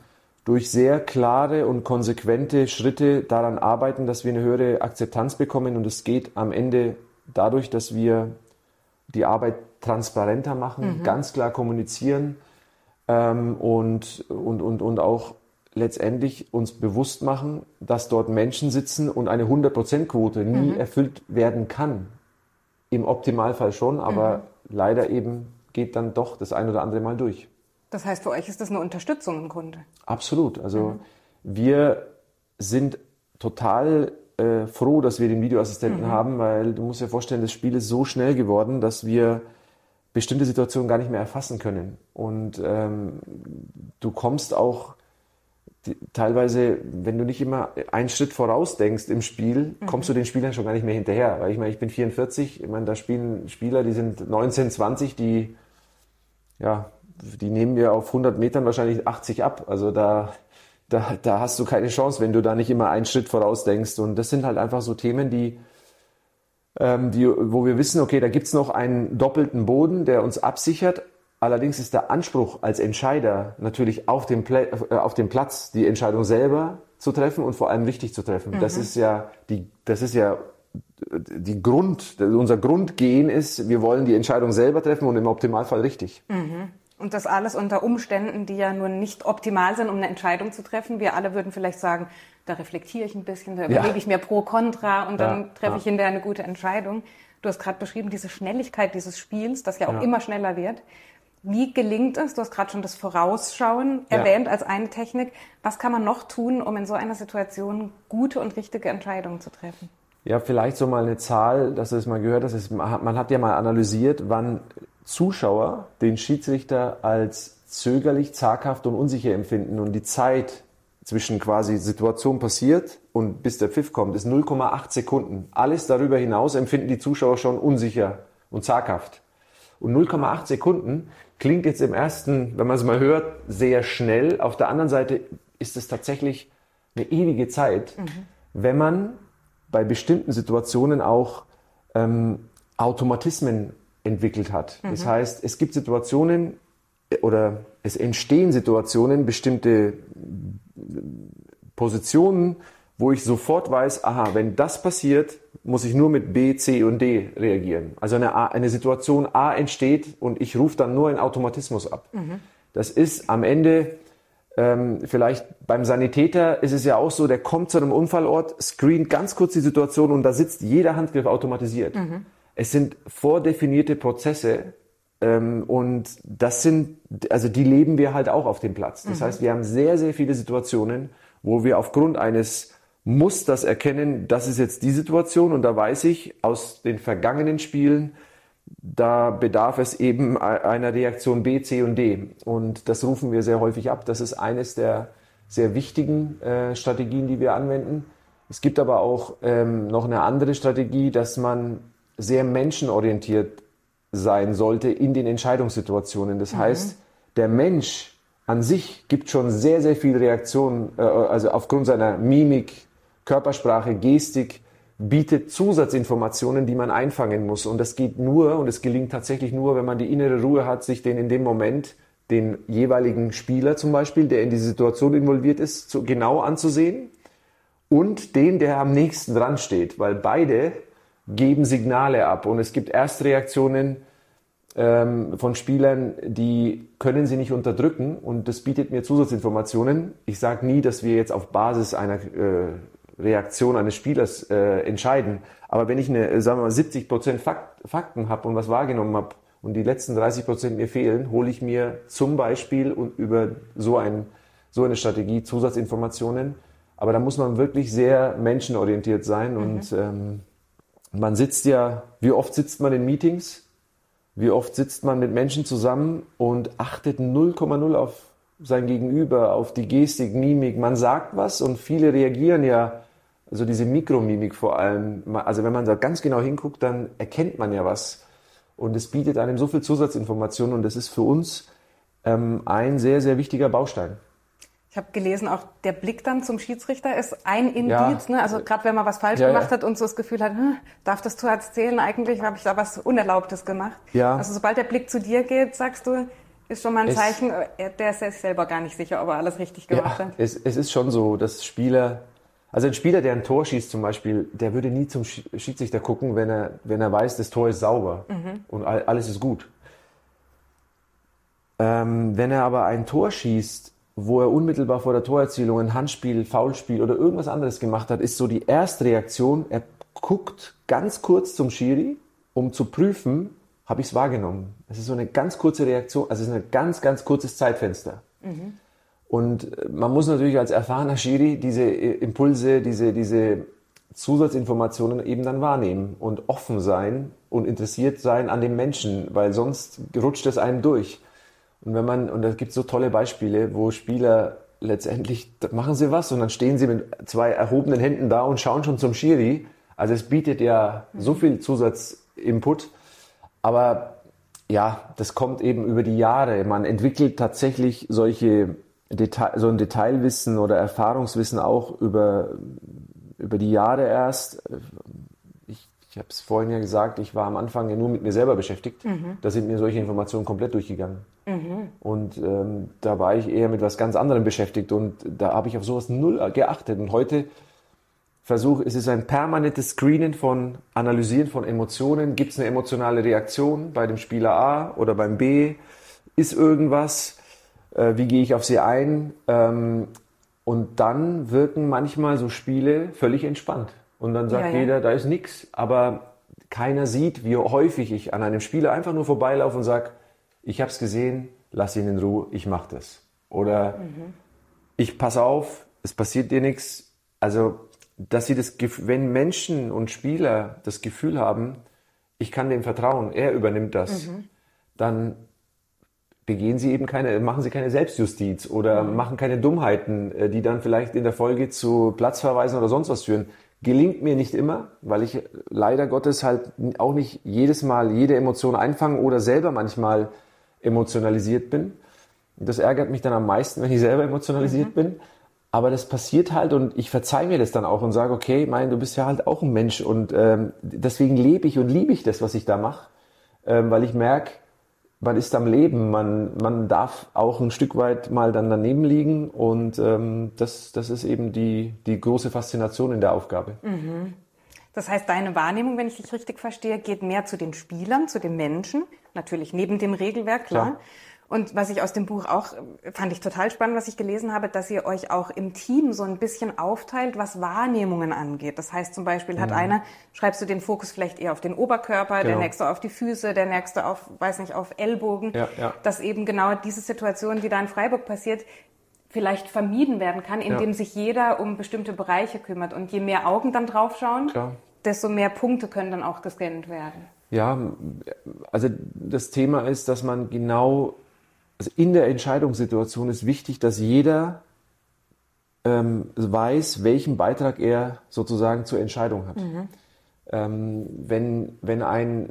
durch sehr klare und konsequente Schritte daran arbeiten, dass wir eine höhere Akzeptanz bekommen. Und es geht am Ende dadurch, dass wir die Arbeit transparenter machen, mhm. ganz klar kommunizieren ähm, und, und, und, und auch letztendlich uns bewusst machen, dass dort Menschen sitzen und eine 100%-Quote nie mhm. erfüllt werden kann. Im Optimalfall schon, aber mhm. leider eben geht dann doch das ein oder andere Mal durch. Das heißt, für euch ist das eine Unterstützung im Grunde? Absolut. Also mhm. wir sind total äh, froh, dass wir den Videoassistenten mhm. haben, weil du musst dir vorstellen, das Spiel ist so schnell geworden, dass wir bestimmte Situationen gar nicht mehr erfassen können. Und ähm, du kommst auch die, teilweise, wenn du nicht immer einen Schritt voraus denkst im Spiel, mhm. kommst du den Spielern schon gar nicht mehr hinterher. Weil ich meine, ich bin 44, ich meine, da spielen Spieler, die sind 19, 20, die, ja, die nehmen mir auf 100 Metern wahrscheinlich 80 ab. Also da, da, da hast du keine Chance, wenn du da nicht immer einen Schritt voraus denkst. Und das sind halt einfach so Themen, die, ähm, die, wo wir wissen, okay, da gibt's noch einen doppelten Boden, der uns absichert, Allerdings ist der Anspruch als Entscheider natürlich auf dem, Pla äh, auf dem Platz die Entscheidung selber zu treffen und vor allem richtig zu treffen. Mhm. Das ist ja die, das ist ja die Grund, unser Grundgehen ist, wir wollen die Entscheidung selber treffen und im Optimalfall richtig. Mhm. Und das alles unter Umständen, die ja nur nicht optimal sind, um eine Entscheidung zu treffen. Wir alle würden vielleicht sagen, da reflektiere ich ein bisschen, da überlege ja. ich mir pro, contra und dann ja, treffe ja. ich hinterher eine gute Entscheidung. Du hast gerade beschrieben, diese Schnelligkeit dieses Spiels, das ja auch immer schneller wird. Wie gelingt es? Du hast gerade schon das Vorausschauen ja. erwähnt als eine Technik. Was kann man noch tun, um in so einer Situation gute und richtige Entscheidungen zu treffen? Ja, vielleicht so mal eine Zahl, dass du es mal gehört hast. Man hat ja mal analysiert, wann Zuschauer den Schiedsrichter als zögerlich, zaghaft und unsicher empfinden und die Zeit zwischen quasi Situation passiert und bis der Pfiff kommt, ist 0,8 Sekunden. Alles darüber hinaus empfinden die Zuschauer schon unsicher und zaghaft. Und 0,8 Sekunden klingt jetzt im ersten, wenn man es mal hört, sehr schnell. Auf der anderen Seite ist es tatsächlich eine ewige Zeit, mhm. wenn man bei bestimmten Situationen auch ähm, Automatismen entwickelt hat. Mhm. Das heißt, es gibt Situationen äh, oder es entstehen Situationen, bestimmte Positionen, wo ich sofort weiß, aha, wenn das passiert, muss ich nur mit B, C und D reagieren. Also eine, A, eine Situation A entsteht und ich rufe dann nur einen Automatismus ab. Mhm. Das ist am Ende ähm, vielleicht beim Sanitäter ist es ja auch so, der kommt zu einem Unfallort, screent ganz kurz die Situation und da sitzt jeder Handgriff automatisiert. Mhm. Es sind vordefinierte Prozesse ähm, und das sind, also die leben wir halt auch auf dem Platz. Das mhm. heißt, wir haben sehr, sehr viele Situationen, wo wir aufgrund eines muss das erkennen, das ist jetzt die Situation und da weiß ich aus den vergangenen Spielen, da bedarf es eben einer Reaktion B, C und D. Und das rufen wir sehr häufig ab. Das ist eines der sehr wichtigen äh, Strategien, die wir anwenden. Es gibt aber auch ähm, noch eine andere Strategie, dass man sehr menschenorientiert sein sollte in den Entscheidungssituationen. Das mhm. heißt, der Mensch an sich gibt schon sehr, sehr viel Reaktionen, äh, also aufgrund seiner Mimik, Körpersprache, Gestik bietet Zusatzinformationen, die man einfangen muss. Und das geht nur und es gelingt tatsächlich nur, wenn man die innere Ruhe hat, sich den in dem Moment den jeweiligen Spieler zum Beispiel, der in die Situation involviert ist, so genau anzusehen und den, der am nächsten dran steht, weil beide geben Signale ab und es gibt Erstreaktionen ähm, von Spielern, die können sie nicht unterdrücken und das bietet mir Zusatzinformationen. Ich sage nie, dass wir jetzt auf Basis einer äh, Reaktion eines Spielers äh, entscheiden. Aber wenn ich eine, sagen wir mal, 70 Prozent Fakt, Fakten habe und was wahrgenommen habe und die letzten 30 Prozent mir fehlen, hole ich mir zum Beispiel und über so, ein, so eine Strategie Zusatzinformationen. Aber da muss man wirklich sehr menschenorientiert sein und ähm, man sitzt ja, wie oft sitzt man in Meetings? Wie oft sitzt man mit Menschen zusammen und achtet 0,0 auf sein Gegenüber, auf die Gestik, Mimik. Man sagt was und viele reagieren ja, also diese Mikromimik vor allem. Also wenn man da ganz genau hinguckt, dann erkennt man ja was. Und es bietet einem so viel Zusatzinformationen und das ist für uns ähm, ein sehr, sehr wichtiger Baustein. Ich habe gelesen, auch der Blick dann zum Schiedsrichter ist ein Indiz. Ja. Ne? Also gerade wenn man was falsch ja, gemacht ja. hat und so das Gefühl hat, hm, darf das Tor zählen? Eigentlich habe ich da was Unerlaubtes gemacht. Ja. Also sobald der Blick zu dir geht, sagst du, ist schon mal ein es, Zeichen, äh, der ist sich selber gar nicht sicher, ob er alles richtig gemacht ja, hat. Es, es ist schon so, dass Spieler, also ein Spieler, der ein Tor schießt zum Beispiel, der würde nie zum Schiedsrichter gucken, wenn er, wenn er weiß, das Tor ist sauber mhm. und alles ist gut. Ähm, wenn er aber ein Tor schießt, wo er unmittelbar vor der Torerzielung ein Handspiel, Foulspiel oder irgendwas anderes gemacht hat, ist so die erste Reaktion, er guckt ganz kurz zum Schiri, um zu prüfen, habe ich es wahrgenommen. Es ist so eine ganz kurze Reaktion, also es ist ein ganz, ganz kurzes Zeitfenster. Mhm. Und äh, man muss natürlich als erfahrener Schiri diese äh, Impulse, diese, diese Zusatzinformationen eben dann wahrnehmen und offen sein und interessiert sein an dem Menschen, weil sonst rutscht es einem durch. Und wenn man, und da gibt es so tolle Beispiele, wo Spieler letztendlich machen sie was und dann stehen sie mit zwei erhobenen Händen da und schauen schon zum Schiri. Also es bietet ja so viel Zusatzinput. Aber ja, das kommt eben über die Jahre. Man entwickelt tatsächlich solche Detail, so ein Detailwissen oder Erfahrungswissen auch über, über die Jahre erst. Ich, ich habe es vorhin ja gesagt, ich war am Anfang ja nur mit mir selber beschäftigt. Mhm. Da sind mir solche Informationen komplett durchgegangen. Mhm. Und ähm, da war ich eher mit was ganz anderem beschäftigt und da habe ich auf sowas null geachtet. Und heute versuche, es ist ein permanentes Screenen von Analysieren von Emotionen. Gibt es eine emotionale Reaktion bei dem Spieler A oder beim B? Ist irgendwas? Äh, wie gehe ich auf sie ein? Ähm, und dann wirken manchmal so Spiele völlig entspannt. Und dann sagt ja, ja. jeder, da ist nichts. Aber keiner sieht, wie häufig ich an einem Spieler einfach nur vorbeilaufe und sage, ich habe es gesehen, lass ihn in Ruhe, ich mache das. Oder mhm. ich pass auf, es passiert dir nichts. Also, dass sie das, wenn Menschen und Spieler das Gefühl haben, ich kann dem vertrauen, er übernimmt das, mhm. dann begehen sie eben keine, machen sie keine Selbstjustiz oder mhm. machen keine Dummheiten, äh, die dann vielleicht in der Folge zu Platzverweisen oder sonst was führen. Gelingt mir nicht immer, weil ich leider Gottes halt auch nicht jedes Mal jede Emotion einfange oder selber manchmal emotionalisiert bin. Das ärgert mich dann am meisten, wenn ich selber emotionalisiert mhm. bin. Aber das passiert halt und ich verzeih mir das dann auch und sage, okay, mein, du bist ja halt auch ein Mensch und ähm, deswegen lebe ich und liebe ich das, was ich da mache, ähm, weil ich merke, man ist am Leben, man, man darf auch ein Stück weit mal dann daneben liegen und ähm, das, das ist eben die, die große Faszination in der Aufgabe. Mhm. Das heißt, deine Wahrnehmung, wenn ich dich richtig verstehe, geht mehr zu den Spielern, zu den Menschen, natürlich neben dem Regelwerk, klar. klar. Und was ich aus dem Buch auch, fand ich total spannend, was ich gelesen habe, dass ihr euch auch im Team so ein bisschen aufteilt, was Wahrnehmungen angeht. Das heißt zum Beispiel hat mhm. einer, schreibst du den Fokus vielleicht eher auf den Oberkörper, genau. der nächste auf die Füße, der nächste auf, weiß nicht, auf Ellbogen. Ja, ja. Dass eben genau diese Situation, die da in Freiburg passiert, vielleicht vermieden werden kann, indem ja. sich jeder um bestimmte Bereiche kümmert. Und je mehr Augen dann draufschauen, desto mehr Punkte können dann auch gescannt werden. Ja, also das Thema ist, dass man genau, also in der Entscheidungssituation ist wichtig, dass jeder ähm, weiß, welchen Beitrag er sozusagen zur Entscheidung hat. Mhm. Ähm, wenn, wenn ein,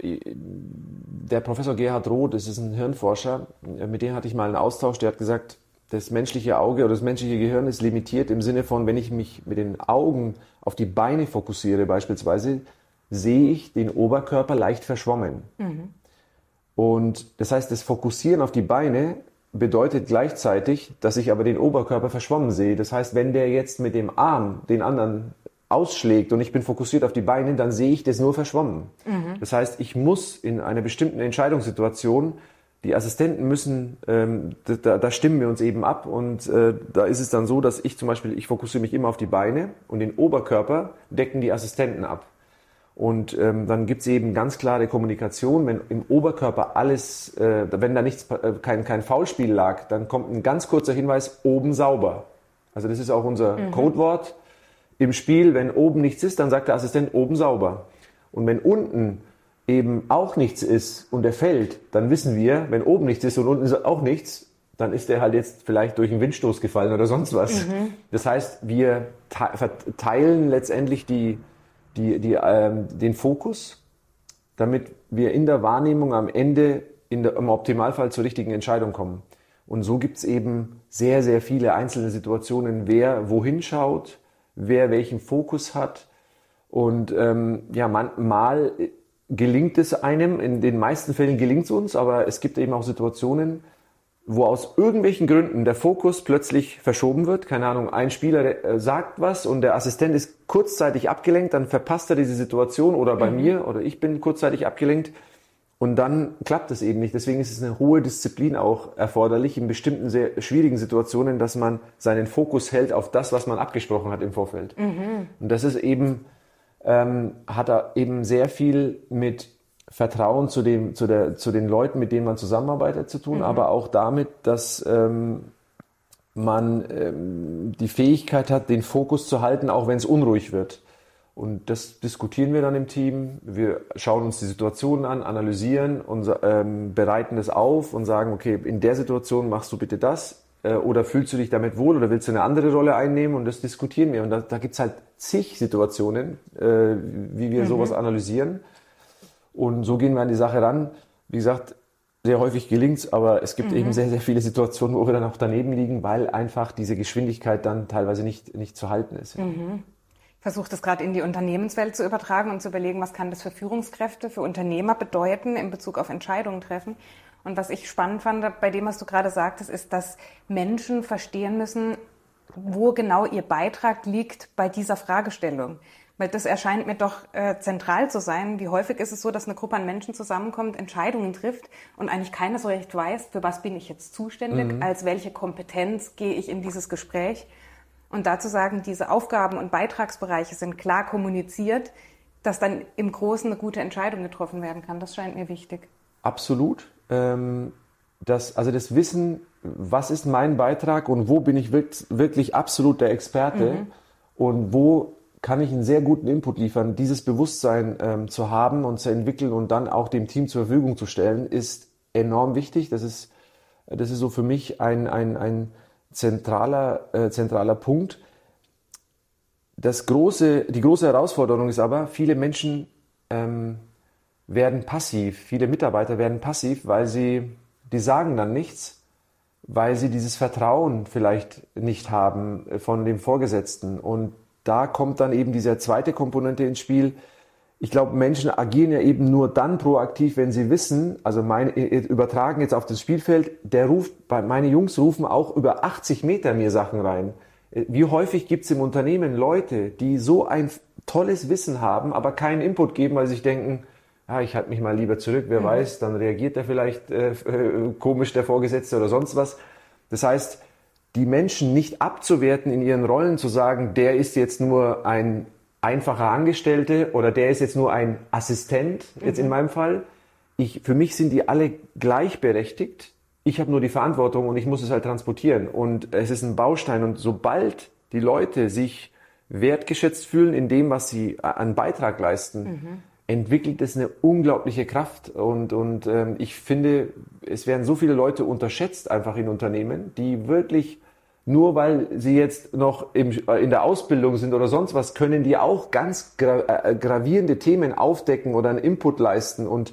der Professor Gerhard Roth, das ist ein Hirnforscher, mit dem hatte ich mal einen Austausch, der hat gesagt, das menschliche Auge oder das menschliche Gehirn ist limitiert im Sinne von, wenn ich mich mit den Augen auf die Beine fokussiere beispielsweise, sehe ich den Oberkörper leicht verschwommen. Mhm. Und das heißt, das Fokussieren auf die Beine bedeutet gleichzeitig, dass ich aber den Oberkörper verschwommen sehe. Das heißt, wenn der jetzt mit dem Arm den anderen ausschlägt und ich bin fokussiert auf die Beine, dann sehe ich das nur verschwommen. Mhm. Das heißt, ich muss in einer bestimmten Entscheidungssituation die Assistenten müssen, ähm, da, da, stimmen wir uns eben ab und äh, da ist es dann so, dass ich zum Beispiel, ich fokussiere mich immer auf die Beine und den Oberkörper decken die Assistenten ab. Und ähm, dann gibt es eben ganz klare Kommunikation, wenn im Oberkörper alles, äh, wenn da nichts, äh, kein, kein Foulspiel lag, dann kommt ein ganz kurzer Hinweis, oben sauber. Also das ist auch unser mhm. Codewort im Spiel. Wenn oben nichts ist, dann sagt der Assistent oben sauber. Und wenn unten eben auch nichts ist und er fällt, dann wissen wir, wenn oben nichts ist und unten ist auch nichts, dann ist er halt jetzt vielleicht durch einen Windstoß gefallen oder sonst was. Mhm. Das heißt, wir verteilen letztendlich die, die, die, ähm, den Fokus, damit wir in der Wahrnehmung am Ende der, im Optimalfall zur richtigen Entscheidung kommen. Und so gibt es eben sehr, sehr viele einzelne Situationen, wer wohin schaut, wer welchen Fokus hat. Und ähm, ja, man, mal gelingt es einem, in den meisten Fällen gelingt es uns, aber es gibt eben auch Situationen, wo aus irgendwelchen Gründen der Fokus plötzlich verschoben wird. Keine Ahnung, ein Spieler äh, sagt was und der Assistent ist kurzzeitig abgelenkt, dann verpasst er diese Situation oder bei mhm. mir oder ich bin kurzzeitig abgelenkt und dann klappt es eben nicht. Deswegen ist es eine hohe Disziplin auch erforderlich in bestimmten sehr schwierigen Situationen, dass man seinen Fokus hält auf das, was man abgesprochen hat im Vorfeld. Mhm. Und das ist eben, ähm, hat da eben sehr viel mit Vertrauen zu, dem, zu, der, zu den Leuten, mit denen man zusammenarbeitet, zu tun, mhm. aber auch damit, dass ähm, man ähm, die Fähigkeit hat, den Fokus zu halten, auch wenn es unruhig wird. Und das diskutieren wir dann im Team. Wir schauen uns die Situation an, analysieren und ähm, bereiten das auf und sagen, okay, in der Situation machst du bitte das. Äh, oder fühlst du dich damit wohl oder willst du eine andere Rolle einnehmen? Und das diskutieren wir. Und da, da gibt's halt zig Situationen, äh, wie wir mhm. sowas analysieren. Und so gehen wir an die Sache ran. Wie gesagt, sehr häufig gelingt's, aber es gibt mhm. eben sehr, sehr viele Situationen, wo wir dann auch daneben liegen, weil einfach diese Geschwindigkeit dann teilweise nicht, nicht zu halten ist. Mhm. Ich versuche das gerade in die Unternehmenswelt zu übertragen und zu überlegen, was kann das für Führungskräfte, für Unternehmer bedeuten in Bezug auf Entscheidungen treffen. Und was ich spannend fand bei dem, was du gerade sagtest, ist, dass Menschen verstehen müssen, wo genau ihr Beitrag liegt bei dieser Fragestellung. Weil das erscheint mir doch äh, zentral zu sein. Wie häufig ist es so, dass eine Gruppe an Menschen zusammenkommt, Entscheidungen trifft und eigentlich keiner so recht weiß, für was bin ich jetzt zuständig, mhm. als welche Kompetenz gehe ich in dieses Gespräch. Und dazu sagen, diese Aufgaben und Beitragsbereiche sind klar kommuniziert, dass dann im Großen eine gute Entscheidung getroffen werden kann. Das scheint mir wichtig. Absolut. Ähm, das, also das Wissen, was ist mein Beitrag und wo bin ich wirklich, wirklich absolut der Experte mhm. und wo kann ich einen sehr guten Input liefern. Dieses Bewusstsein ähm, zu haben und zu entwickeln und dann auch dem Team zur Verfügung zu stellen, ist enorm wichtig. Das ist, das ist so für mich ein, ein, ein zentraler, äh, zentraler Punkt. Das große, die große Herausforderung ist aber, viele Menschen ähm, werden passiv, viele Mitarbeiter werden passiv, weil sie, die sagen dann nichts, weil sie dieses Vertrauen vielleicht nicht haben von dem Vorgesetzten. Und da kommt dann eben diese zweite Komponente ins Spiel. Ich glaube, Menschen agieren ja eben nur dann proaktiv, wenn sie wissen, also meine, übertragen jetzt auf das Spielfeld, der ruft, meine Jungs rufen auch über 80 Meter mir Sachen rein. Wie häufig gibt es im Unternehmen Leute, die so ein tolles Wissen haben, aber keinen Input geben, weil sie sich denken, ja, ich halte mich mal lieber zurück, wer mhm. weiß, dann reagiert er vielleicht äh, äh, komisch, der Vorgesetzte oder sonst was. Das heißt, die Menschen nicht abzuwerten in ihren Rollen, zu sagen, der ist jetzt nur ein einfacher Angestellte oder der ist jetzt nur ein Assistent, jetzt mhm. in meinem Fall. Ich, für mich sind die alle gleichberechtigt. Ich habe nur die Verantwortung und ich muss es halt transportieren. Und es ist ein Baustein. Und sobald die Leute sich wertgeschätzt fühlen in dem, was sie an Beitrag leisten, mhm. entwickelt es eine unglaubliche Kraft. Und, und ähm, ich finde, es werden so viele Leute unterschätzt einfach in Unternehmen, die wirklich nur weil sie jetzt noch im, äh, in der Ausbildung sind oder sonst was, können die auch ganz gra äh, gravierende Themen aufdecken oder einen Input leisten. Und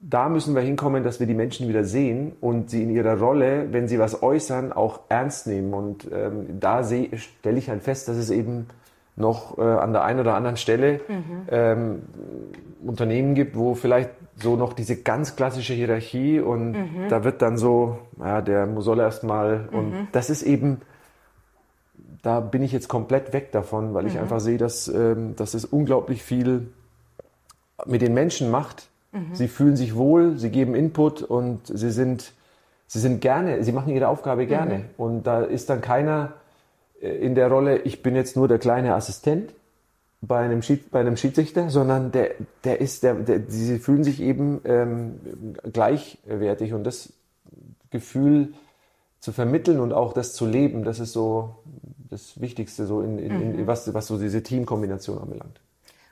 da müssen wir hinkommen, dass wir die Menschen wieder sehen und sie in ihrer Rolle, wenn sie was äußern, auch ernst nehmen. Und ähm, da stelle ich halt fest, dass es eben noch äh, an der einen oder anderen Stelle mhm. ähm, Unternehmen gibt, wo vielleicht so noch diese ganz klassische Hierarchie und mhm. da wird dann so, ja, der soll erstmal und mhm. das ist eben, da bin ich jetzt komplett weg davon, weil ich mhm. einfach sehe, dass, ähm, dass es unglaublich viel mit den Menschen macht. Mhm. Sie fühlen sich wohl, sie geben Input und sie sind, sie sind gerne, sie machen ihre Aufgabe gerne. Mhm. Und da ist dann keiner in der Rolle, ich bin jetzt nur der kleine Assistent, bei einem, Schied, bei einem Schiedsrichter, sondern der, der ist, der, der, sie fühlen sich eben ähm, gleichwertig und das Gefühl zu vermitteln und auch das zu leben, das ist so das Wichtigste, so in, in, in, mhm. was, was so diese Teamkombination anbelangt.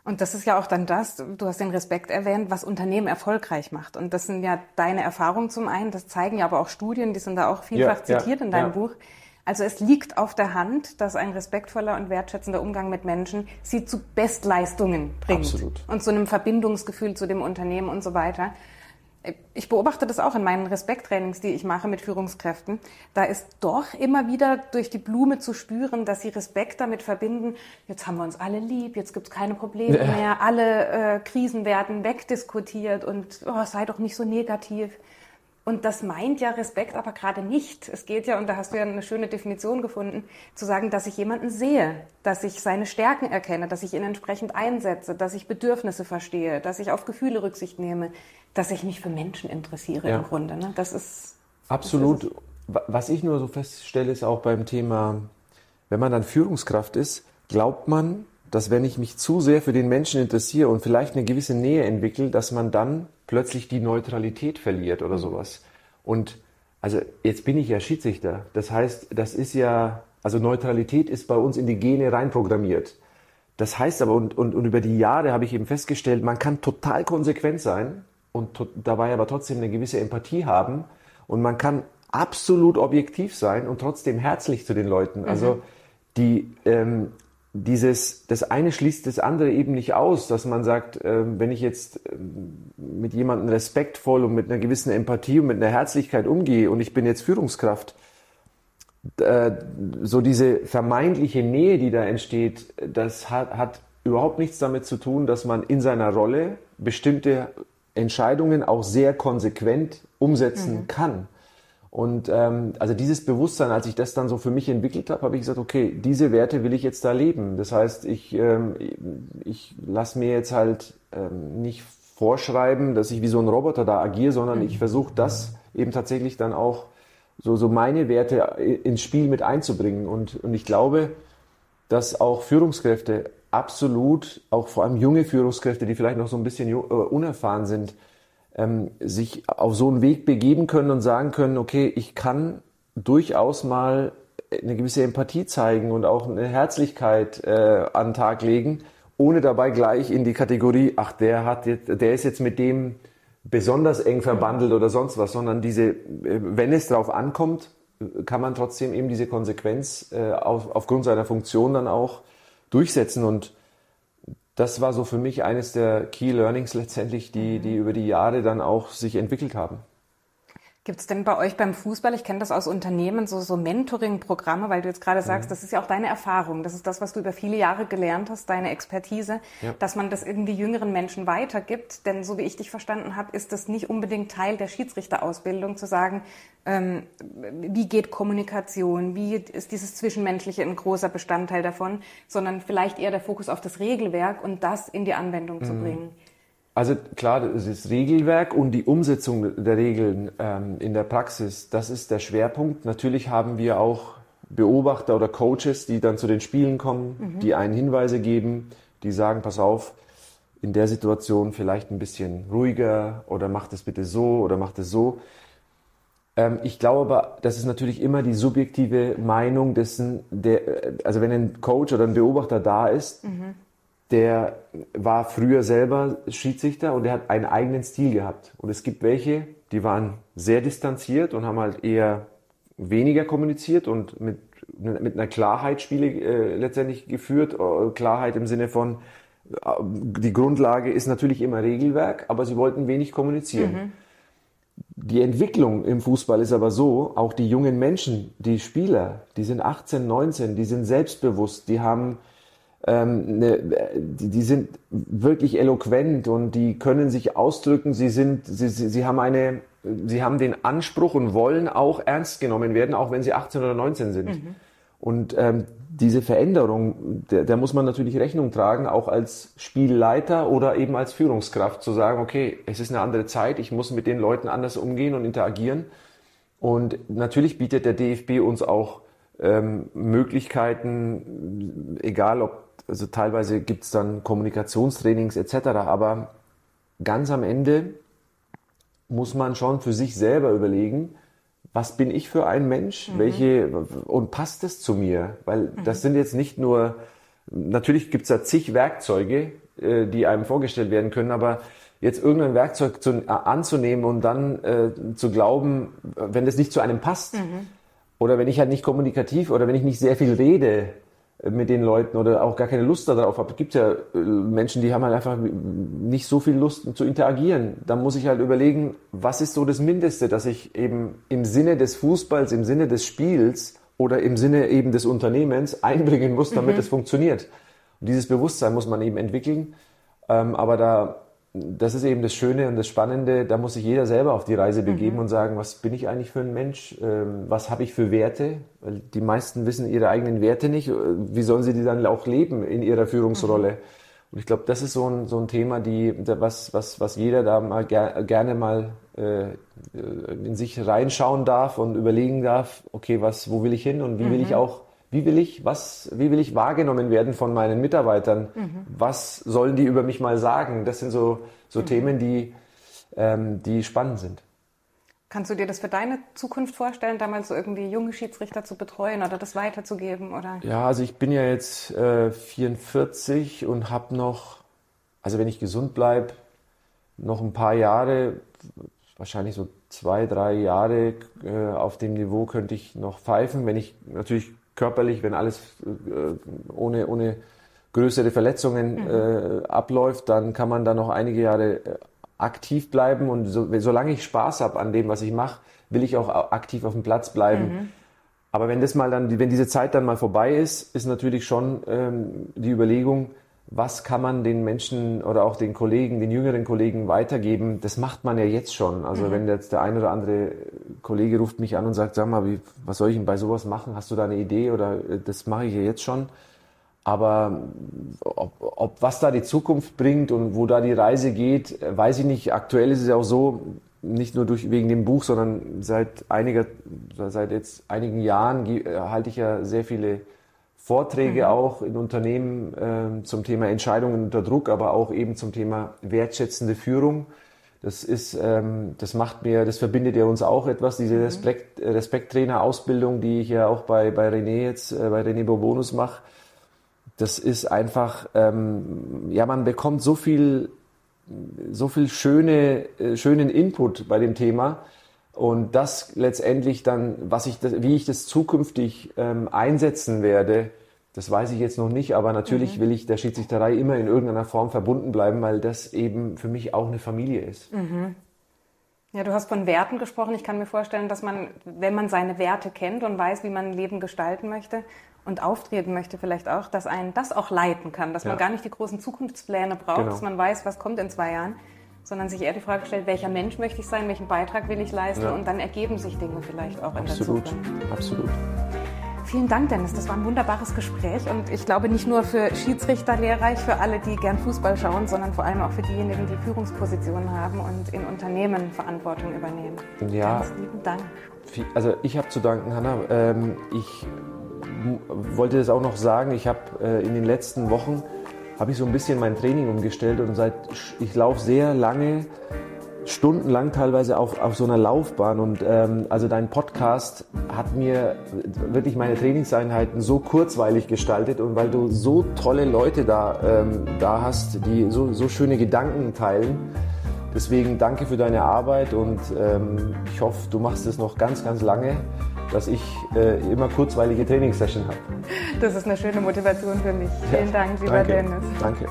Und das ist ja auch dann das, du hast den Respekt erwähnt, was Unternehmen erfolgreich macht. Und das sind ja deine Erfahrungen zum einen, das zeigen ja aber auch Studien, die sind da auch vielfach ja, zitiert ja, in deinem ja. Buch. Also es liegt auf der Hand, dass ein respektvoller und wertschätzender Umgang mit Menschen sie zu Bestleistungen bringt. Absolut. Und zu einem Verbindungsgefühl zu dem Unternehmen und so weiter ich beobachte das auch in meinen Respekttrainings, die ich mache mit Führungskräften. Da ist doch immer wieder durch die Blume zu spüren, dass sie Respekt damit verbinden, jetzt haben wir uns alle lieb, jetzt gibt es keine Probleme mehr, alle äh, Krisen werden wegdiskutiert und oh, sei doch nicht so negativ. Und das meint ja Respekt aber gerade nicht. Es geht ja, und da hast du ja eine schöne Definition gefunden, zu sagen, dass ich jemanden sehe, dass ich seine Stärken erkenne, dass ich ihn entsprechend einsetze, dass ich Bedürfnisse verstehe, dass ich auf Gefühle Rücksicht nehme, dass ich mich für Menschen interessiere ja. im Grunde. Ne? Das ist absolut. Das ist Was ich nur so feststelle, ist auch beim Thema, wenn man dann Führungskraft ist, glaubt man, dass wenn ich mich zu sehr für den Menschen interessiere und vielleicht eine gewisse Nähe entwickle, dass man dann plötzlich die Neutralität verliert oder sowas. Und also jetzt bin ich ja Schiedsrichter. Das heißt, das ist ja, also Neutralität ist bei uns in die Gene reinprogrammiert. Das heißt aber, und, und, und über die Jahre habe ich eben festgestellt, man kann total konsequent sein und dabei aber trotzdem eine gewisse Empathie haben und man kann absolut objektiv sein und trotzdem herzlich zu den Leuten. Also mhm. die, ähm, dieses, das eine schließt das andere eben nicht aus, dass man sagt, äh, wenn ich jetzt äh, mit jemandem respektvoll und mit einer gewissen Empathie und mit einer Herzlichkeit umgehe und ich bin jetzt Führungskraft, äh, so diese vermeintliche Nähe, die da entsteht, das hat, hat überhaupt nichts damit zu tun, dass man in seiner Rolle bestimmte Entscheidungen auch sehr konsequent umsetzen mhm. kann. Und ähm, also dieses Bewusstsein, als ich das dann so für mich entwickelt habe, habe ich gesagt, okay, diese Werte will ich jetzt da leben. Das heißt, ich, ähm, ich lasse mir jetzt halt ähm, nicht vorschreiben, dass ich wie so ein Roboter da agiere, sondern ich versuche das eben tatsächlich dann auch so, so meine Werte ins Spiel mit einzubringen. Und, und ich glaube, dass auch Führungskräfte absolut, auch vor allem junge Führungskräfte, die vielleicht noch so ein bisschen äh, unerfahren sind, ähm, sich auf so einen Weg begeben können und sagen können, okay, ich kann durchaus mal eine gewisse Empathie zeigen und auch eine Herzlichkeit äh, an den Tag legen, ohne dabei gleich in die Kategorie, ach, der hat jetzt, der ist jetzt mit dem besonders eng verbandelt oder sonst was, sondern diese, äh, wenn es darauf ankommt, kann man trotzdem eben diese Konsequenz äh, auf, aufgrund seiner Funktion dann auch durchsetzen und das war so für mich eines der Key Learnings letztendlich, die, die über die Jahre dann auch sich entwickelt haben. Gibt es denn bei euch beim Fußball, ich kenne das aus Unternehmen, so, so Mentoring-Programme, weil du jetzt gerade sagst, mhm. das ist ja auch deine Erfahrung, das ist das, was du über viele Jahre gelernt hast, deine Expertise, ja. dass man das irgendwie jüngeren Menschen weitergibt. Denn so wie ich dich verstanden habe, ist das nicht unbedingt Teil der Schiedsrichterausbildung, zu sagen, ähm, wie geht Kommunikation, wie ist dieses Zwischenmenschliche ein großer Bestandteil davon, sondern vielleicht eher der Fokus auf das Regelwerk und das in die Anwendung mhm. zu bringen. Also klar, das Regelwerk und die Umsetzung der Regeln ähm, in der Praxis, das ist der Schwerpunkt. Natürlich haben wir auch Beobachter oder Coaches, die dann zu den Spielen kommen, mhm. die einen Hinweise geben, die sagen, pass auf, in der Situation vielleicht ein bisschen ruhiger oder macht es bitte so oder macht es so. Ähm, ich glaube aber, das ist natürlich immer die subjektive Meinung dessen, der, also wenn ein Coach oder ein Beobachter da ist, mhm der war früher selber Schiedsrichter und der hat einen eigenen Stil gehabt. Und es gibt welche, die waren sehr distanziert und haben halt eher weniger kommuniziert und mit, mit einer Klarheit Spiele äh, letztendlich geführt. Äh, Klarheit im Sinne von, äh, die Grundlage ist natürlich immer Regelwerk, aber sie wollten wenig kommunizieren. Mhm. Die Entwicklung im Fußball ist aber so, auch die jungen Menschen, die Spieler, die sind 18, 19, die sind selbstbewusst, die haben ähm, ne, die, die, sind wirklich eloquent und die können sich ausdrücken. Sie sind, sie, sie, sie haben eine, sie haben den Anspruch und wollen auch ernst genommen werden, auch wenn sie 18 oder 19 sind. Mhm. Und ähm, diese Veränderung, der, der muss man natürlich Rechnung tragen, auch als Spielleiter oder eben als Führungskraft, zu sagen, okay, es ist eine andere Zeit, ich muss mit den Leuten anders umgehen und interagieren. Und natürlich bietet der DFB uns auch ähm, Möglichkeiten, egal ob also teilweise gibt es dann Kommunikationstrainings etc., aber ganz am Ende muss man schon für sich selber überlegen, was bin ich für ein Mensch? Mhm. Welche, und passt es zu mir? Weil mhm. das sind jetzt nicht nur, natürlich gibt es da zig Werkzeuge, äh, die einem vorgestellt werden können, aber jetzt irgendein Werkzeug zu, äh, anzunehmen und dann äh, zu glauben, wenn das nicht zu einem passt, mhm. oder wenn ich halt nicht kommunikativ oder wenn ich nicht sehr viel rede, mit den Leuten oder auch gar keine Lust darauf habe. Es gibt ja äh, Menschen, die haben halt einfach nicht so viel Lust zu interagieren. Da muss ich halt überlegen, was ist so das Mindeste, dass ich eben im Sinne des Fußballs, im Sinne des Spiels oder im Sinne eben des Unternehmens einbringen muss, damit mhm. es funktioniert. Und dieses Bewusstsein muss man eben entwickeln. Ähm, aber da das ist eben das Schöne und das Spannende, da muss sich jeder selber auf die Reise begeben mhm. und sagen, was bin ich eigentlich für ein Mensch, ähm, was habe ich für Werte, weil die meisten wissen ihre eigenen Werte nicht, wie sollen sie die dann auch leben in ihrer Führungsrolle. Mhm. Und ich glaube, das ist so ein, so ein Thema, die, was, was, was jeder da mal ger gerne mal äh, in sich reinschauen darf und überlegen darf, okay, was, wo will ich hin und wie mhm. will ich mhm. auch wie will ich, was, wie will ich wahrgenommen werden von meinen Mitarbeitern? Mhm. Was sollen die über mich mal sagen? Das sind so, so mhm. Themen, die, ähm, die spannend sind. Kannst du dir das für deine Zukunft vorstellen, damals so irgendwie junge Schiedsrichter zu betreuen oder das weiterzugeben? Oder? Ja, also ich bin ja jetzt äh, 44 und habe noch, also wenn ich gesund bleibe, noch ein paar Jahre, wahrscheinlich so zwei, drei Jahre äh, auf dem Niveau könnte ich noch pfeifen. Wenn ich natürlich körperlich, wenn alles äh, ohne, ohne größere Verletzungen mhm. äh, abläuft, dann kann man da noch einige Jahre äh, aktiv bleiben. Und so, solange ich Spaß habe an dem, was ich mache, will ich auch aktiv auf dem Platz bleiben. Mhm. Aber wenn das mal dann, wenn diese Zeit dann mal vorbei ist, ist natürlich schon ähm, die Überlegung, was kann man den Menschen oder auch den Kollegen, den jüngeren Kollegen weitergeben? Das macht man ja jetzt schon. Also mhm. wenn jetzt der ein oder andere Kollege ruft mich an und sagt, sag mal, wie, was soll ich denn bei sowas machen? Hast du da eine Idee oder äh, das mache ich ja jetzt schon? Aber ob, ob was da die Zukunft bringt und wo da die Reise geht, weiß ich nicht. Aktuell ist es ja auch so, nicht nur durch, wegen dem Buch, sondern seit einiger, seit jetzt einigen Jahren halte ich ja sehr viele Vorträge mhm. auch in Unternehmen äh, zum Thema Entscheidungen unter Druck, aber auch eben zum Thema wertschätzende Führung. Das ist, ähm, das macht mir, das verbindet ja uns auch etwas, diese mhm. Respekt, Respekttrainer-Ausbildung, die ich ja auch bei, bei René jetzt, äh, bei René Bourbonus mache. Das ist einfach, ähm, ja, man bekommt so viel, so viel schöne, äh, schönen Input bei dem Thema und das letztendlich dann, was ich, wie ich das zukünftig ähm, einsetzen werde, das weiß ich jetzt noch nicht, aber natürlich mhm. will ich der Schiedsrichterei immer in irgendeiner Form verbunden bleiben, weil das eben für mich auch eine Familie ist. Mhm. Ja, du hast von Werten gesprochen. Ich kann mir vorstellen, dass man, wenn man seine Werte kennt und weiß, wie man Leben gestalten möchte und auftreten möchte, vielleicht auch, dass einen das auch leiten kann, dass ja. man gar nicht die großen Zukunftspläne braucht, genau. dass man weiß, was kommt in zwei Jahren, sondern sich eher die Frage stellt, welcher Mensch möchte ich sein, welchen Beitrag will ich leisten ja. und dann ergeben sich Dinge vielleicht auch absolut, in der Zukunft. Absolut. Vielen Dank, Dennis. Das war ein wunderbares Gespräch und ich glaube nicht nur für Schiedsrichter lehrreich, für alle, die gern Fußball schauen, sondern vor allem auch für diejenigen, die Führungspositionen haben und in Unternehmen Verantwortung übernehmen. Ja. Ganz lieben Dank. Also ich habe zu danken, Hanna. Ähm, ich wollte es auch noch sagen, ich habe äh, in den letzten Wochen habe ich so ein bisschen mein Training umgestellt und seit ich laufe sehr lange, stundenlang teilweise auf, auf so einer Laufbahn und ähm, also dein Podcast hat mir wirklich meine Trainingseinheiten so kurzweilig gestaltet und weil du so tolle Leute da, ähm, da hast, die so, so schöne Gedanken teilen. Deswegen danke für deine Arbeit und ähm, ich hoffe, du machst es noch ganz, ganz lange dass ich äh, immer kurzweilige Trainingssession habe. Das ist eine schöne Motivation für mich. Vielen ja, Dank, lieber danke, Dennis. Danke.